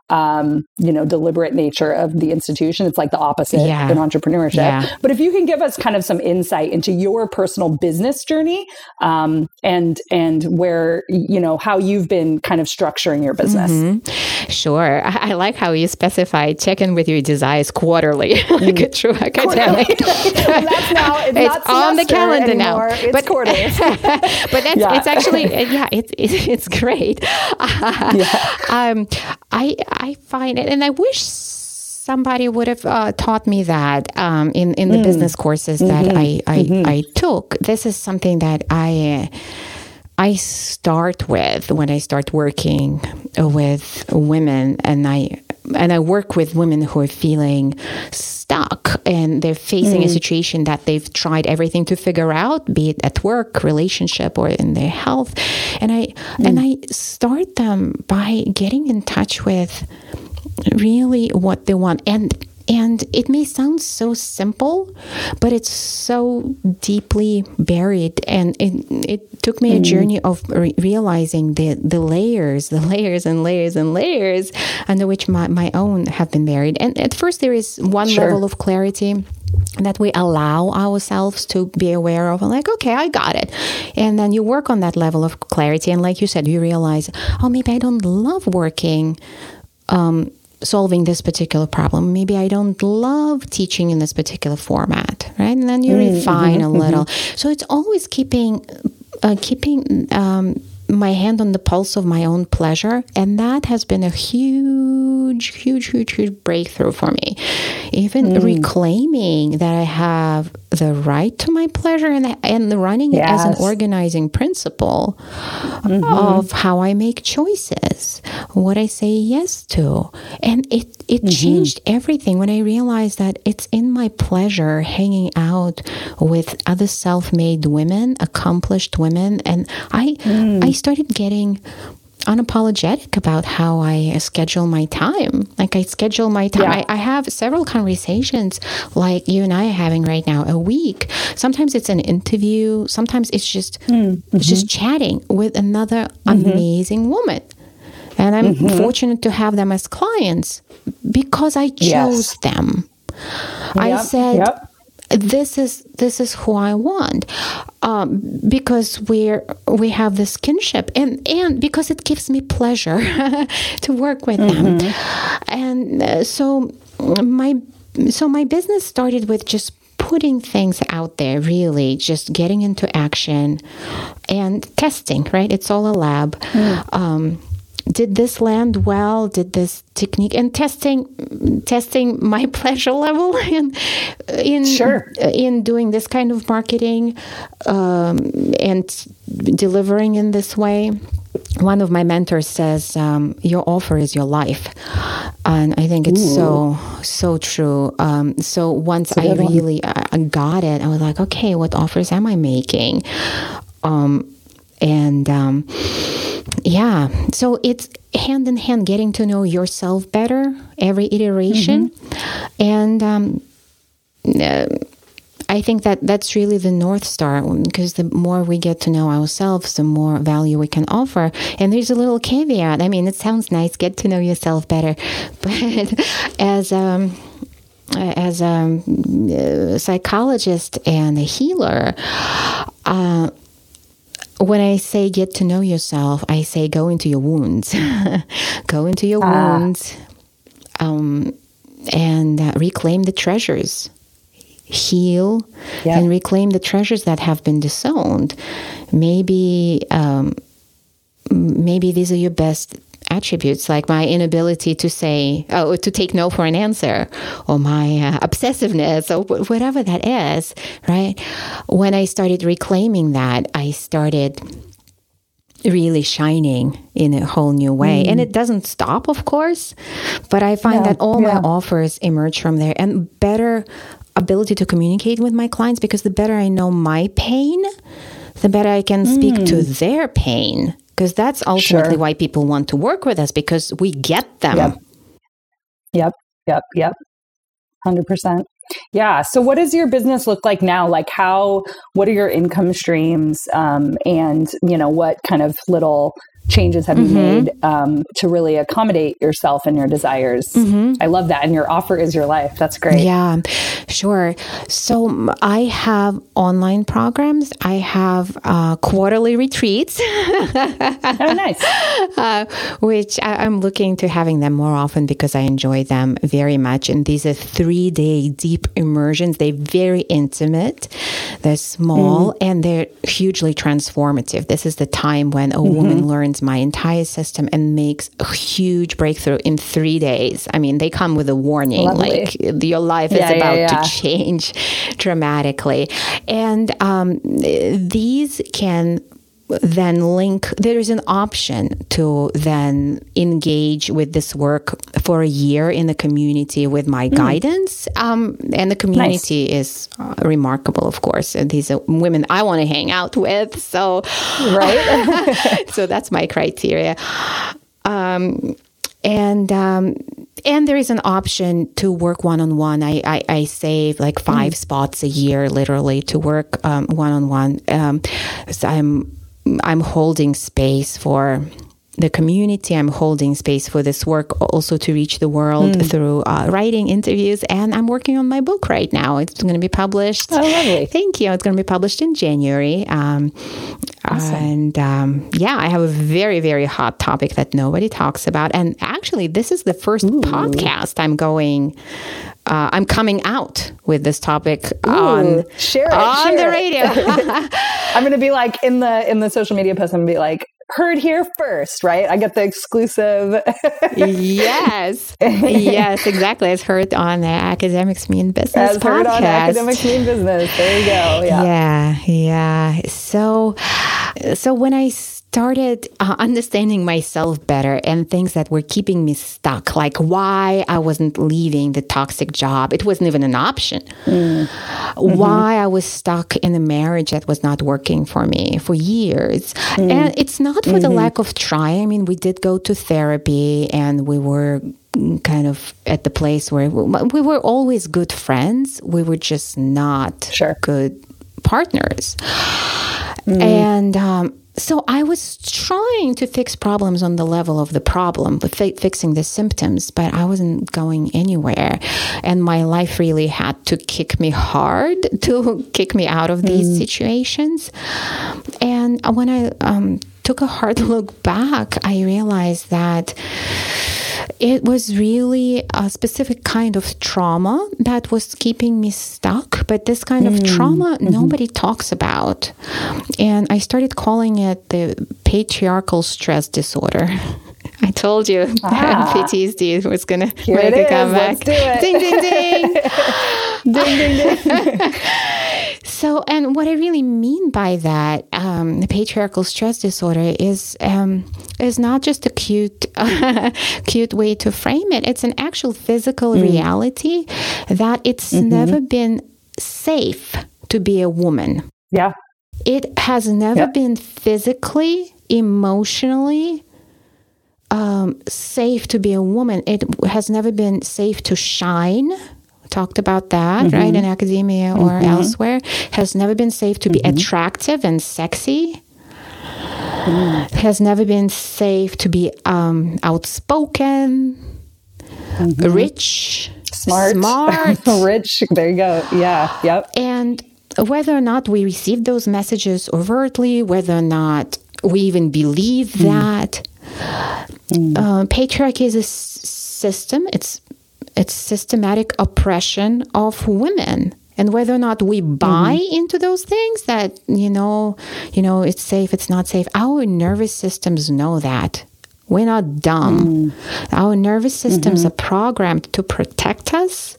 B: um, you know, deliberate nature of the institution. It's like the opposite yeah. in entrepreneurship. Yeah. But if you can give us kind of some insight into your personal business journey um, and and where you know how you've been kind of structuring your business.
A: Mm-hmm. Sure, I, I, like how you specify check in with your desires quarterly, like a true academic.
B: well, that's now it's,
A: it's on the calendar
B: anymore.
A: now.
B: It's but quarterly.
A: but that's yeah. it's actually yeah, it's it's, it's great. Uh, yeah. Um, I I find it, and I wish somebody would have uh, taught me that um, in in the mm. business courses that mm-hmm. I I, mm-hmm. I, took. This is something that I. I start with when I start working with women, and I and I work with women who are feeling stuck and they're facing mm. a situation that they've tried everything to figure out, be it at work, relationship, or in their health. And I mm. and I start them by getting in touch with really what they want and and it may sound so simple, but it's so deeply buried. And it, it took me mm. a journey of re- realizing the, the layers, the layers and layers and layers under which my, my own have been buried. And at first, there is one sure. level of clarity that we allow ourselves to be aware of and like okay i got it and then you work on that level of clarity and like you said you realize oh maybe i don't love working um, solving this particular problem. Maybe I don't love teaching in this particular format, right? And then you mm-hmm, refine mm-hmm, a little. Mm-hmm. So it's always keeping uh, keeping um, my hand on the pulse of my own pleasure. And that has been a huge, huge, huge, huge breakthrough for me. Even mm. reclaiming that I have the right to my pleasure and, and running yes. it as an organizing principle mm-hmm. of how I make choices, what I say yes to. And it, it mm-hmm. changed everything when I realized that it's in my pleasure hanging out with other self made women, accomplished women. And I, mm. I started getting unapologetic about how I schedule my time. Like I schedule my time. Yeah. I, I, have several conversations like you and I are having right now a week. Sometimes it's an interview. Sometimes it's just mm-hmm. it's just chatting with another mm-hmm. amazing woman. And I'm mm-hmm. fortunate to have them as clients because I chose yes. them. Yep. I said, yep this is this is who I want um, because we're we have this kinship and and because it gives me pleasure to work with mm-hmm. them and uh, so my so my business started with just putting things out there really just getting into action and testing right it's all a lab mm. um, did this land well? Did this technique and testing testing my pleasure level in in
B: sure.
A: in doing this kind of marketing um, and delivering in this way. One of my mentors says um, your offer is your life. And i think it's Ooh. so so true. Um, so once i really uh, got it i was like okay what offers am i making? Um, and um, yeah. So it's hand in hand getting to know yourself better every iteration. Mm-hmm. And um, uh, I think that that's really the North Star because the more we get to know ourselves, the more value we can offer. And there's a little caveat. I mean, it sounds nice, get to know yourself better. But as, um, as a psychologist and a healer, uh, when I say get to know yourself, I say go into your wounds, go into your ah. wounds, um, and uh, reclaim the treasures, heal, yep. and reclaim the treasures that have been disowned. Maybe, um, maybe these are your best attributes like my inability to say oh to take no for an answer or my uh, obsessiveness or whatever that is right when i started reclaiming that i started really shining in a whole new way. Mm. And it doesn't stop, of course, but I find that all yeah. my offers emerge from there and better ability to communicate with my clients because the better I know my pain, the better I can speak mm. to their pain because that's ultimately sure. why people want to work with us because we get them.
B: Yep. Yep. Yep. Yep. 100%. Yeah. So, what does your business look like now? Like, how, what are your income streams? Um, and, you know, what kind of little changes have you mm-hmm. made um, to really accommodate yourself and your desires? Mm-hmm. I love that. And your offer is your life. That's great.
A: Yeah, sure. So I have online programs. I have uh, quarterly retreats.
B: oh, nice. Uh,
A: which I, am looking to having them more often because I enjoy them very much. And these are three day deep immersions. They're very intimate. They're small mm. and they're hugely transformative. This is the time when a mm-hmm. woman learns my entire system and makes a huge breakthrough in three days. I mean, they come with a warning Lovely. like your life yeah, is about yeah, yeah. to change dramatically. And um, these can then link there is an option to then engage with this work for a year in the community with my mm. guidance um, and the community nice. is uh, remarkable of course And these are women i want to hang out with so right so that's my criteria um, and um, and there is an option to work one on one. I, save like five mm. spots a year, literally, to work one on one. So I'm I'm holding space for the community. I'm holding space for this work also to reach the world mm. through uh, writing interviews. And I'm working on my book right now. It's going to be published.
B: Oh, lovely.
A: Thank you. It's going to be published in January. Um, awesome. And um, yeah, I have a very, very hot topic that nobody talks about. And actually, this is the first Ooh. podcast I'm going uh, I'm coming out with this topic Ooh, on
B: share it,
A: on
B: share
A: the radio.
B: I'm going to be like in the in the social media post. I'm going to be like heard here first, right? I get the exclusive.
A: yes, yes, exactly. It's heard on the Academics Mean Business
B: As
A: podcast. Heard on
B: Academics Mean Business. There you go.
A: Yeah, yeah, yeah. So, so when I started uh, understanding myself better and things that were keeping me stuck, like why I wasn't leaving the toxic job. It wasn't even an option. Mm. Mm-hmm. Why I was stuck in a marriage that was not working for me for years. Mm. And it's not for mm-hmm. the lack of trying. I mean, we did go to therapy and we were kind of at the place where we were always good friends. We were just not
B: sure.
A: good partners. Mm. And um, so I was trying to fix problems on the level of the problem, fi- fixing the symptoms, but I wasn't going anywhere. And my life really had to kick me hard to kick me out of these mm. situations. And when I um, took a hard look back, I realized that it was really a specific kind of trauma that was keeping me stuck. But this kind mm. of trauma, mm-hmm. nobody talks about. And I started calling it the patriarchal stress disorder. I told you ah. PTSD was going to make a comeback. Ding, ding, ding. ding, ding, ding. So, and what I really mean by that, um, the patriarchal stress disorder is um, is not just a cute, cute way to frame it. It's an actual physical mm. reality that it's mm-hmm. never been safe to be a woman.
B: Yeah,
A: it has never yep. been physically, emotionally. Um, safe to be a woman. It has never been safe to shine talked about that, mm-hmm. right, in academia or mm-hmm. elsewhere, has never been safe to be mm-hmm. attractive and sexy. Mm. Has never been safe to be um, outspoken, mm-hmm. rich,
B: smart,
A: smart,
B: rich. There you go. Yeah. Yep.
A: And whether or not we receive those messages overtly, whether or not we even believe mm. that, mm. Uh, patriarchy is a s- system. It's it's systematic oppression of women and whether or not we buy mm-hmm. into those things that you know you know it's safe it's not safe our nervous systems know that we're not dumb mm. our nervous systems mm-hmm. are programmed to protect us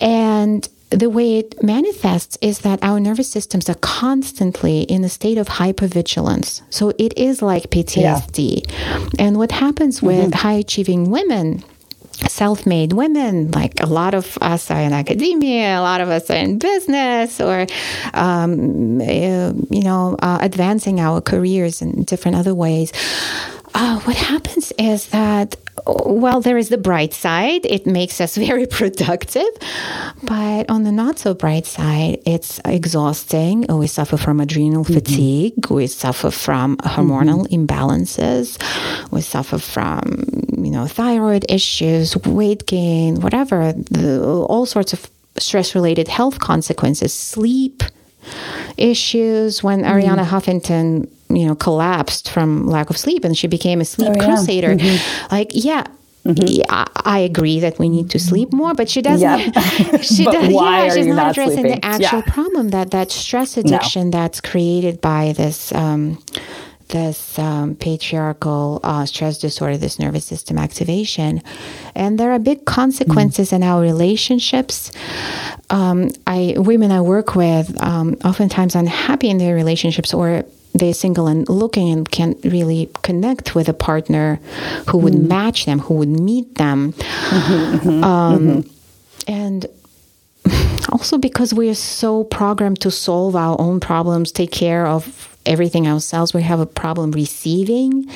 A: and the way it manifests is that our nervous systems are constantly in a state of hypervigilance. So it is like PTSD. Yeah. And what happens with mm-hmm. high achieving women self made women, like a lot of us are in academia, a lot of us are in business, or, um, uh, you know, uh, advancing our careers in different other ways. Uh, what happens is that well, there is the bright side. It makes us very productive. But on the not so bright side, it's exhausting. We suffer from adrenal mm-hmm. fatigue. We suffer from hormonal mm-hmm. imbalances. We suffer from, you know, thyroid issues, weight gain, whatever, the, all sorts of stress related health consequences, sleep issues. When mm-hmm. Arianna Huffington you know, collapsed from lack of sleep and she became a sleep oh, yeah. crusader. Mm-hmm. Like, yeah, Mm-hmm. Yeah, I agree that we need to sleep more, but she doesn't. Yep. she does. Yeah, she's not, not addressing sleeping? the actual yeah. problem that that stress addiction no. that's created by this um, this um, patriarchal uh, stress disorder, this nervous system activation, and there are big consequences mm. in our relationships. Um, I women I work with um, oftentimes unhappy in their relationships or they're single and looking and can't really connect with a partner who would mm. match them, who would meet them. Mm-hmm, mm-hmm, um, mm-hmm. And also because we are so programmed to solve our own problems, take care of everything ourselves, we have a problem receiving.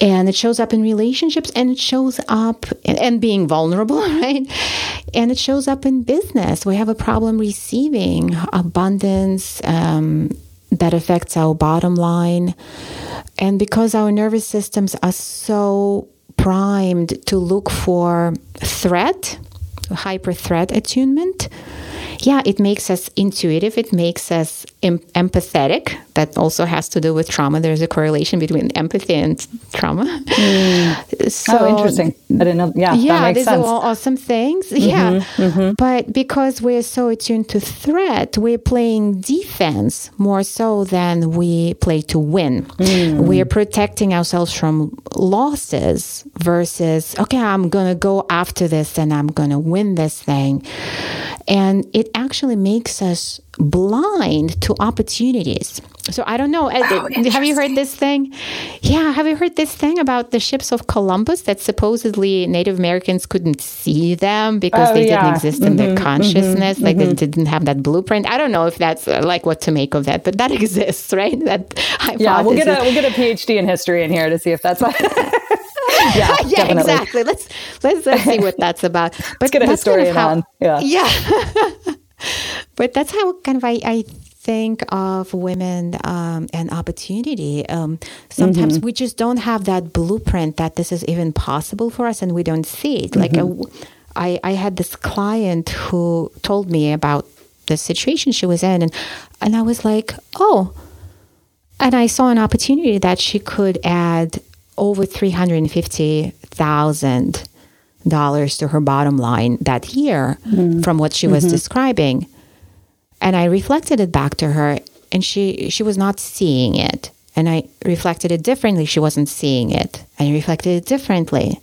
A: And it shows up in relationships and it shows up and, and being vulnerable, right? And it shows up in business. We have a problem receiving abundance, um, that affects our bottom line. And because our nervous systems are so primed to look for threat, hyper threat attunement, yeah, it makes us intuitive. It makes us em- empathetic. That also has to do with trauma. There's a correlation between empathy and trauma.
B: Mm. So, oh, interesting. I didn't know. Yeah,
A: yeah,
B: these
A: sense. are all awesome things. Mm-hmm, yeah, mm-hmm. but because we're so attuned to threat, we're playing defense more so than we play to win. Mm. We're protecting ourselves from losses versus okay, I'm gonna go after this and I'm gonna win this thing, and it actually makes us blind to opportunities. So I don't know. Oh, have you heard this thing? Yeah, have you heard this thing about the ships of Columbus that supposedly Native Americans couldn't see them because oh, they yeah. didn't exist mm-hmm, in their mm-hmm, consciousness, mm-hmm, like mm-hmm. they didn't have that blueprint. I don't know if that's uh, like what to make of that, but that exists, right? That
B: hypothesis. Yeah, we'll get a we'll get a PhD in history in here to see if that's what.
A: yeah, yeah, exactly. Let's, let's let's see what that's about.
B: But let's get a historian kind of how, on.
A: Yeah, yeah. But that's how kind of I, I think of women um, and opportunity. Um, sometimes mm-hmm. we just don't have that blueprint that this is even possible for us, and we don't see it. Like uh, mm-hmm. a, I, I had this client who told me about the situation she was in, and and I was like, oh. And I saw an opportunity that she could add over three hundred and fifty thousand dollars to her bottom line that year mm-hmm. from what she was mm-hmm. describing and I reflected it back to her, and she she was not seeing it. And I reflected it differently. She wasn't seeing it. I reflected it differently.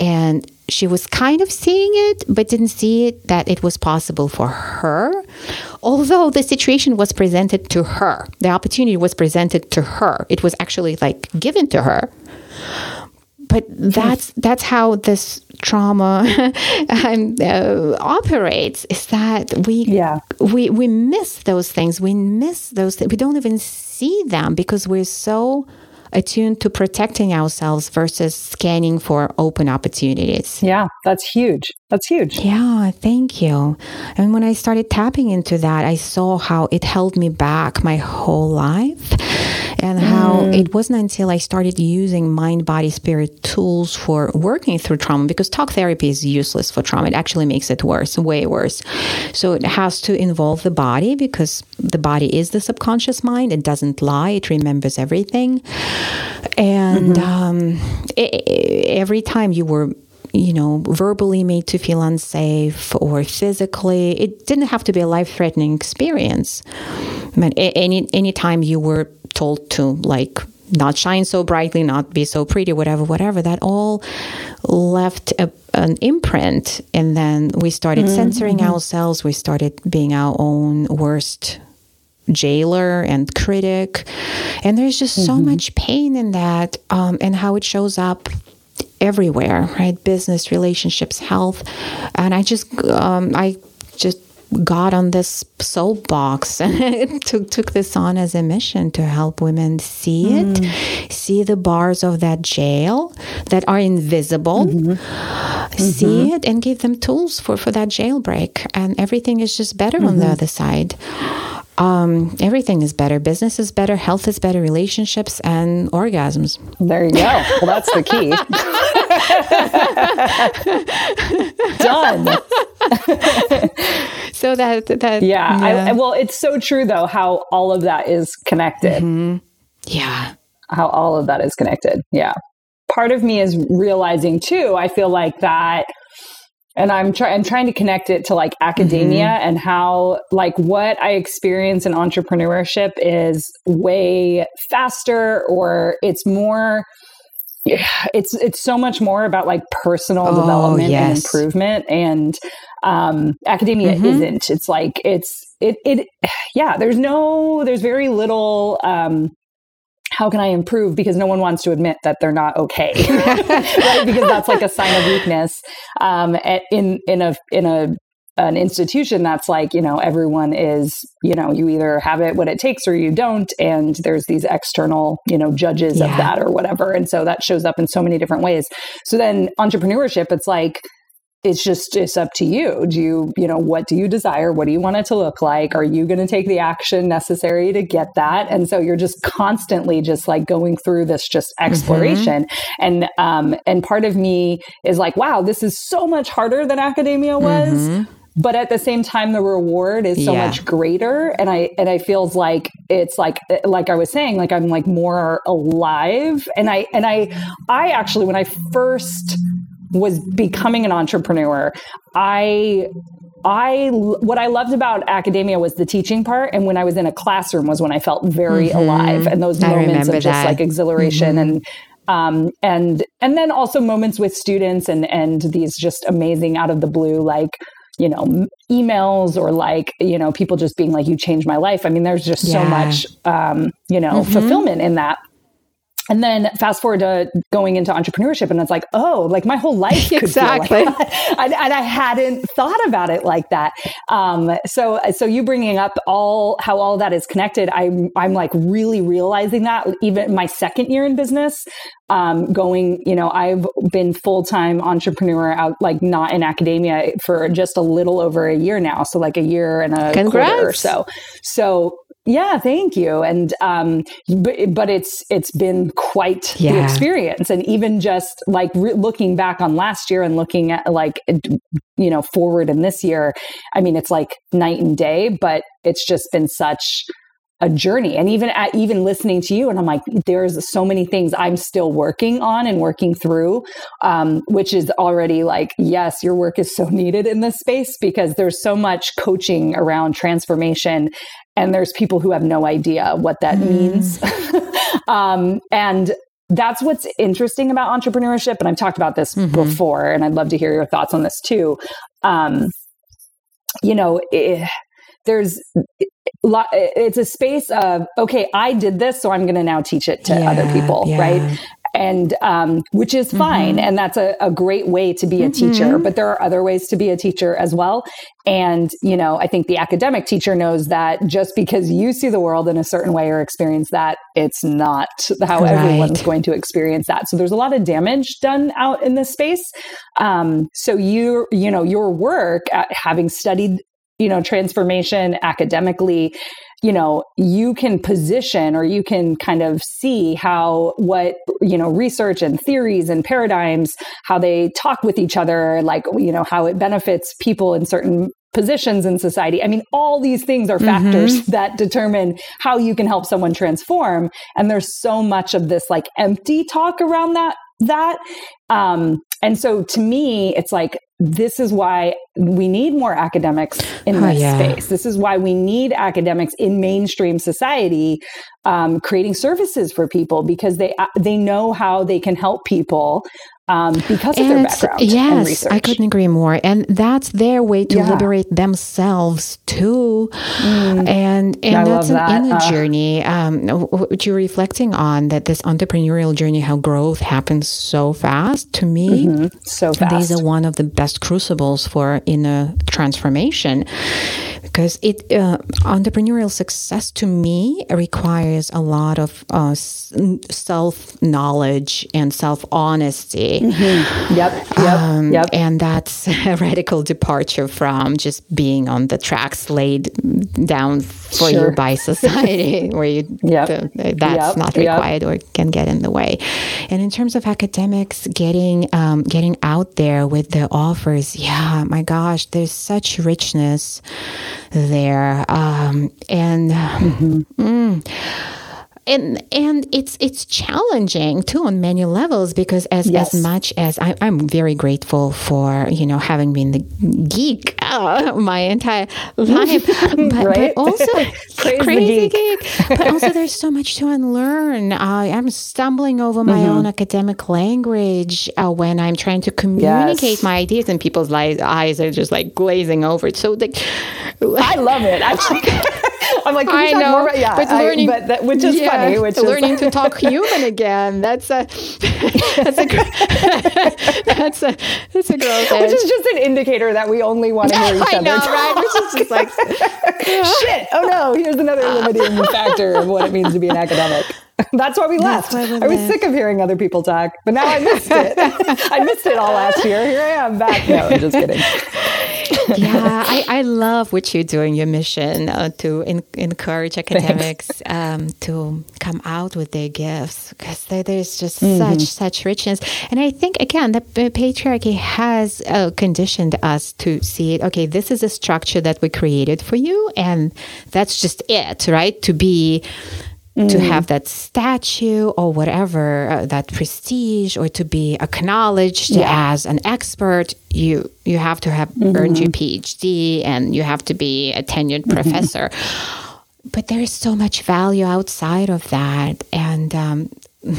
A: And she was kind of seeing it, but didn't see it that it was possible for her. Although the situation was presented to her, the opportunity was presented to her. It was actually like given to her but that's that's how this trauma um, uh, operates is that we yeah. we we miss those things we miss those th- we don't even see them because we're so attuned to protecting ourselves versus scanning for open opportunities.
B: Yeah, that's huge. That's huge.
A: Yeah, thank you. And when I started tapping into that, I saw how it held me back my whole life and how mm. it wasn't until I started using mind, body, spirit tools for working through trauma because talk therapy is useless for trauma. It actually makes it worse, way worse. So it has to involve the body because the body is the subconscious mind. It doesn't lie, it remembers everything. And mm-hmm. um, it, every time you were you know, verbally made to feel unsafe or physically. It didn't have to be a life threatening experience. But any anytime you were told to like not shine so brightly, not be so pretty, whatever, whatever, that all left a, an imprint. And then we started mm-hmm. censoring mm-hmm. ourselves. We started being our own worst jailer and critic. And there's just mm-hmm. so much pain in that um, and how it shows up everywhere, right? Business, relationships, health. And I just, um, I just got on this soapbox and took, took this on as a mission to help women see it, mm. see the bars of that jail that are invisible, mm-hmm. see mm-hmm. it, and give them tools for, for that jailbreak. And everything is just better mm-hmm. on the mm-hmm. other side um, everything is better. Business is better, health is better, relationships and orgasms.
B: There you go. Well, that's the key. Done.
A: so that that
B: yeah, yeah. I, well, it's so true though how all of that is connected.
A: Mm-hmm. Yeah,
B: how all of that is connected. Yeah, part of me is realizing too. I feel like that and I'm trying I'm trying to connect it to like academia mm-hmm. and how like what I experience in entrepreneurship is way faster or it's more it's it's so much more about like personal oh, development yes. and improvement and um academia mm-hmm. isn't it's like it's it it yeah there's no there's very little um how can I improve? Because no one wants to admit that they're not okay, right? Because that's like a sign of weakness um, in in a in a an institution that's like you know everyone is you know you either have it what it takes or you don't and there's these external you know judges yeah. of that or whatever and so that shows up in so many different ways so then entrepreneurship it's like it's just it's up to you do you you know what do you desire what do you want it to look like are you going to take the action necessary to get that and so you're just constantly just like going through this just mm-hmm. exploration mm-hmm. and um and part of me is like wow this is so much harder than academia was mm-hmm. but at the same time the reward is so yeah. much greater and i and i feels like it's like like i was saying like i'm like more alive and i and i i actually when i first was becoming an entrepreneur, I I what I loved about academia was the teaching part, and when I was in a classroom was when I felt very mm-hmm. alive, and those moments of just that. like exhilaration mm-hmm. and um, and and then also moments with students and and these just amazing out of the blue like you know, emails or like, you know, people just being like, you changed my life. I mean, there's just yeah. so much, um, you know, mm-hmm. fulfillment in that. And then fast forward to going into entrepreneurship, and it's like, oh, like my whole life exactly. Like and, and, I hadn't thought about it like that. Um, so, so you bringing up all how all that is connected, I'm I'm like really realizing that even my second year in business, um, going, you know, I've been full time entrepreneur out, like not in academia for just a little over a year now. So like a year and a Congrats. quarter or so. So yeah, thank you. And um, but, but it's it's been quite yeah. the experience, and even just like re- looking back on last year and looking at like you know forward in this year, I mean, it's like night and day. But it's just been such a journey and even at even listening to you and i'm like there's so many things i'm still working on and working through um, which is already like yes your work is so needed in this space because there's so much coaching around transformation and there's people who have no idea what that mm. means um, and that's what's interesting about entrepreneurship and i've talked about this mm-hmm. before and i'd love to hear your thoughts on this too um, you know it, there's it's a space of okay i did this so i'm going to now teach it to yeah, other people yeah. right and um, which is fine mm-hmm. and that's a, a, great way to be a mm-hmm. teacher but there are other ways to be a teacher as well and you know i think the academic teacher knows that just because you see the world in a certain way or experience that it's not how right. everyone's going to experience that so there's a lot of damage done out in this space um, so you you know your work at having studied you know, transformation academically, you know, you can position or you can kind of see how what, you know, research and theories and paradigms, how they talk with each other, like, you know, how it benefits people in certain positions in society. I mean, all these things are factors mm-hmm. that determine how you can help someone transform. And there's so much of this like empty talk around that that um and so to me it's like this is why we need more academics in oh, this yeah. space. This is why we need academics in mainstream society, um, creating services for people because they uh, they know how they can help people um, because of and their background. And research.
A: Yes, I couldn't agree more. And that's their way to yeah. liberate themselves too. Mm. And and I that's an that. inner uh, journey. Um, what you're reflecting on that this entrepreneurial journey, how growth happens so fast. To me, mm-hmm.
B: so fast.
A: These are one of the best crucibles for inner transformation because it uh, entrepreneurial success to me requires a lot of uh, self knowledge and self honesty.
B: Mm-hmm. Yep, yep, um,
A: yep. And that's a radical departure from just being on the tracks laid down for sure. you by society, where you yep. that's yep. not required or can get in the way. And in terms of academics getting um, getting out there with the offers, yeah, my gosh, there's such richness there. Um, and mm-hmm. mm, and and it's it's challenging too on many levels because as yes. as much as I, am very grateful for you know having been the geek uh, my entire life, but, right? but also crazy geek. but also there's so much to unlearn. I am stumbling over my mm-hmm. own academic language uh, when I'm trying to communicate yes. my ideas, and people's eyes are just like glazing over. So the,
B: I love it. Actually. I'm like, I know, about, yeah, but learning, I, but that, which is yeah, funny, which
A: learning
B: is,
A: to talk human again. That's a that's a that's a that's a growth.
B: Which is just an indicator that we only want to hear each I other.
A: Know, right? Which is just like,
B: shit. Oh no, here's another limiting factor of what it means to be an academic. That's why we left. Why I was sick of hearing other people talk, but now I missed it. I missed it all last year. Here I am back. No, I'm just kidding.
A: yeah, I, I love what you're doing, your mission uh, to in, encourage academics um, to come out with their gifts because there's just mm-hmm. such, such richness. And I think, again, the patriarchy has uh, conditioned us to see it. Okay, this is a structure that we created for you, and that's just it, right? To be Mm. to have that statue or whatever, uh, that prestige, or to be acknowledged yeah. as an expert, you you have to have mm-hmm. earned your PhD and you have to be a tenured mm-hmm. professor. But there is so much value outside of that, and um,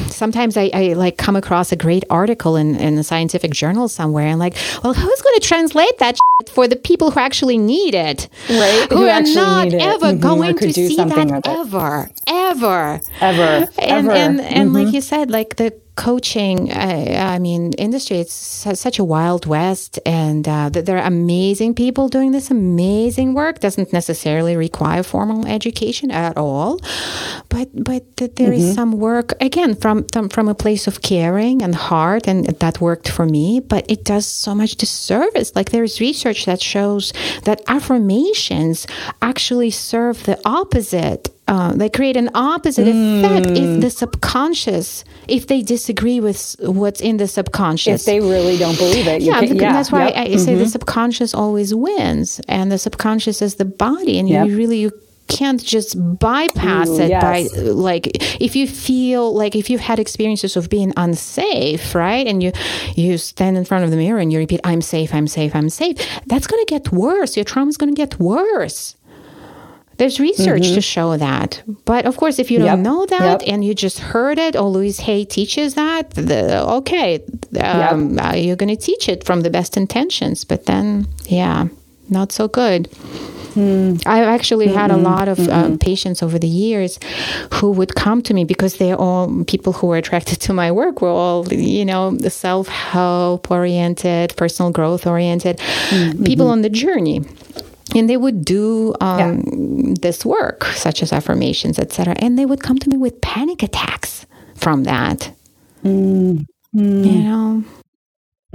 A: sometimes I, I, like come across a great article in, in a scientific journal somewhere and like, well, who's going to translate that for the people who actually need it?
B: Right.
A: Who, who are not ever mm-hmm. going to see that ever, ever,
B: ever,
A: and,
B: ever.
A: And, and, mm-hmm. like you said, like the coaching I, I, mean industry it's such a wild west and uh, there are amazing people doing this amazing work doesn't necessarily require formal education at all but but there mm-hmm. is some work again from, from from a place of caring and heart and that worked for me but it does so much disservice like there's research that shows that affirmations actually serve the opposite uh, they create an opposite mm. effect if the subconscious, if they disagree with what's in the subconscious.
B: If they really don't believe it.
A: Yeah, can, yeah, that's why yep. I, mm-hmm. say the mm-hmm. subconscious always wins. And the subconscious is the body. And yep. you really, you can't just bypass Ooh, it yes. by like if you feel like if you've had experiences of being unsafe right and you you stand in front of the mirror and you repeat i'm safe i'm safe i'm safe that's going to get worse your trauma is going to get worse there's research mm-hmm. to show that. But of course, if you don't know that yep. and you just heard it, or Louise Hay teaches that, the, okay, um, yep. uh, you're going to teach it from the best intentions. But then, yeah, not so good. Mm. I've actually mm-hmm. had a lot of mm-hmm. patients over the years who would come to me because they're all people who were attracted to my work. We're all, you know, the self help oriented, personal growth oriented, mm-hmm. people on the journey and they would do um, yeah. this work such as affirmations etc and they would come to me with panic attacks from that mm. Mm. you know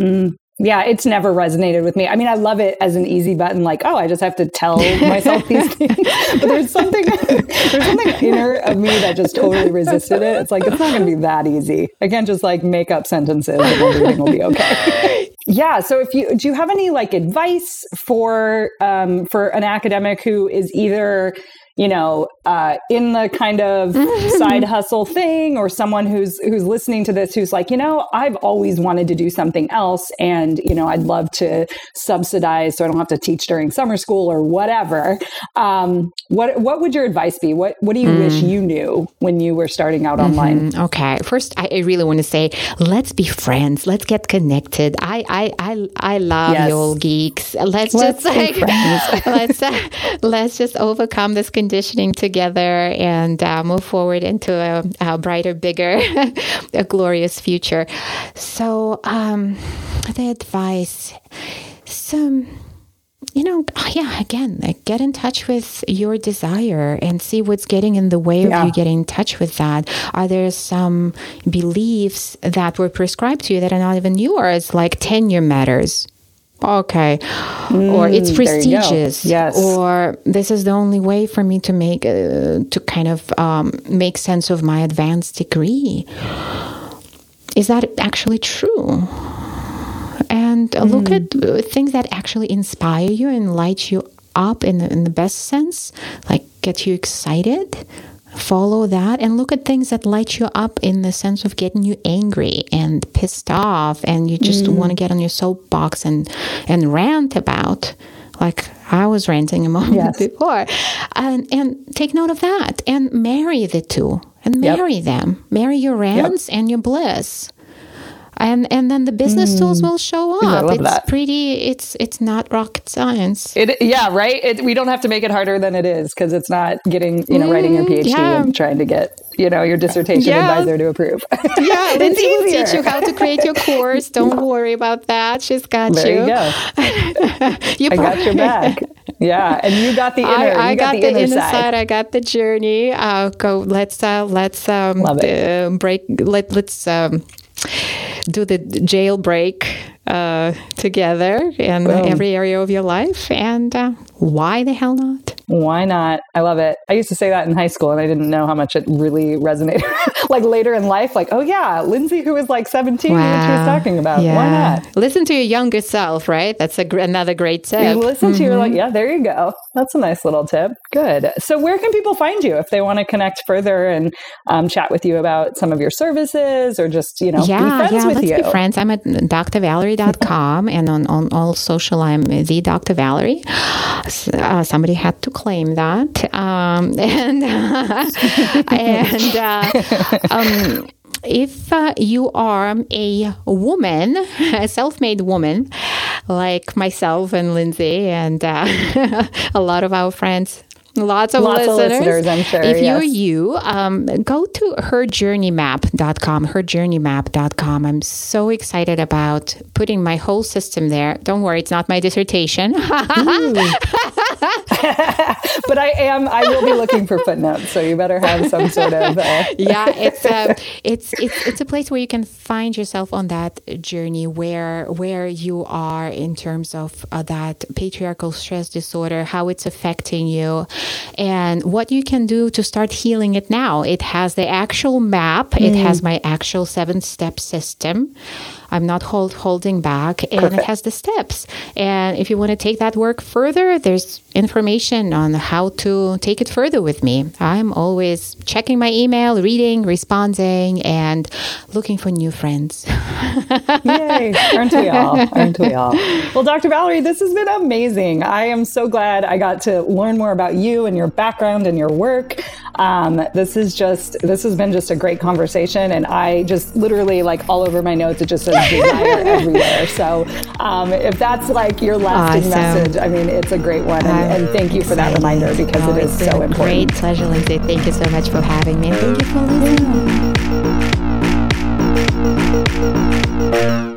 B: mm yeah, it's never resonated with me. I mean, I love it as an easy button, like, oh, I just have to tell myself these things. But there's something, there's something inner of me that just totally resisted it. It's like it's not going to be that easy. I can't just like make up sentences and everything will be okay. yeah. So, if you do, you have any like advice for um, for an academic who is either you know, uh, in the kind of side hustle thing, or someone who's who's listening to this who's like, you know, I've always wanted to do something else, and you know, I'd love to subsidize so I don't have to teach during summer school or whatever. Um, what what would your advice be? What what do you mm. wish you knew when you were starting out mm-hmm. online?
A: Okay, first, I, I, really want to say, let's be friends. Let's get connected. I I I, I love yes. you all geeks. Let's, let's just like let's uh, let's just overcome this. Con- conditioning together and uh, move forward into a, a brighter, bigger, a glorious future. So, um, the advice, some you know, yeah, again, like get in touch with your desire and see what's getting in the way yeah. of you getting in touch with that. Are there some beliefs that were prescribed to you that are not even yours, like tenure matters? Okay. Mm, or it's prestigious.
B: Yes.
A: Or this is the only way for me to make uh, to kind of um, make sense of my advanced degree. Is that actually true? And mm. look at uh, things that actually inspire you and light you up in the, in the best sense like get you excited follow that and look at things that light you up in the sense of getting you angry and pissed off and you just mm. want to get on your soapbox and and rant about like I was ranting a moment yes. before and and take note of that and marry the two and marry yep. them marry your rants yep. and your bliss and and then the business mm. tools will show up. it's that. pretty. It's it's not rocket science.
B: It yeah right. It, we don't have to make it harder than it is because it's not getting you know mm, writing your PhD yeah. and trying to get you know your dissertation yeah. advisor to approve.
A: Yeah, Lindsay will teach you how to create your course. Don't worry about that. She's got
B: there
A: you.
B: you go. you I got your back. Yeah, and you got the inner. I,
A: I
B: got,
A: got, the, inner, side. side. I got the journey. Uh, go. Let's uh, let's um, uh, break. Let let's. Um, do the jailbreak uh, together in every area of your life. And uh, why the hell not?
B: Why not? I love it. I used to say that in high school and I didn't know how much it really resonated. like later in life, like, oh yeah, Lindsay, who was like 17, wow. what she was talking about. Yeah. Why not?
A: Listen to your younger self, right? That's a gr- another great tip.
B: You listen mm-hmm. to your, like, yeah, there you go. That's a nice little tip. Good. So where can people find you if they want to connect further and um, chat with you about some of your services or just, you know,
A: yeah,
B: be friends
A: yeah,
B: with
A: let's
B: you?
A: Be friends. I'm at drvalerie.com and on, on all social, I'm the Dr. Valerie. Uh, somebody had to claim that. Um, and uh, and uh, um, if uh, you are a woman, a self made woman, like myself and Lindsay, and uh, a lot of our friends Lots of
B: Lots
A: listeners.
B: Of listeners I'm sure.
A: If
B: yes.
A: you're you, um, go to herjourneymap.com, herjourneymap.com. I'm so excited about putting my whole system there. Don't worry, it's not my dissertation. but
B: I am. I will be looking for footnotes, so you better have some sort of. Uh...
A: yeah, it's a, it's it's it's a place where you can find yourself on that journey where where you are in terms of uh, that patriarchal stress disorder, how it's affecting you and what you can do to start healing it now. It has the actual map, mm. it has my actual seven step system. I'm not hold, holding back, and Perfect. it has the steps. And if you want to take that work further, there's information on how to take it further with me. I'm always checking my email, reading, responding, and looking for new friends.
B: Yay! Aren't we all? Aren't we all? Well, Dr. Valerie, this has been amazing. I am so glad I got to learn more about you and your background and your work. Um, this is just this has been just a great conversation, and I just literally like all over my notes. It just says desire everywhere. So um, if that's like your lasting awesome. message, I mean, it's a great one, and, and thank you for that reminder because oh, it is so important.
A: Great pleasure, Lindsay. Thank you so much for having me. Thank you for listening.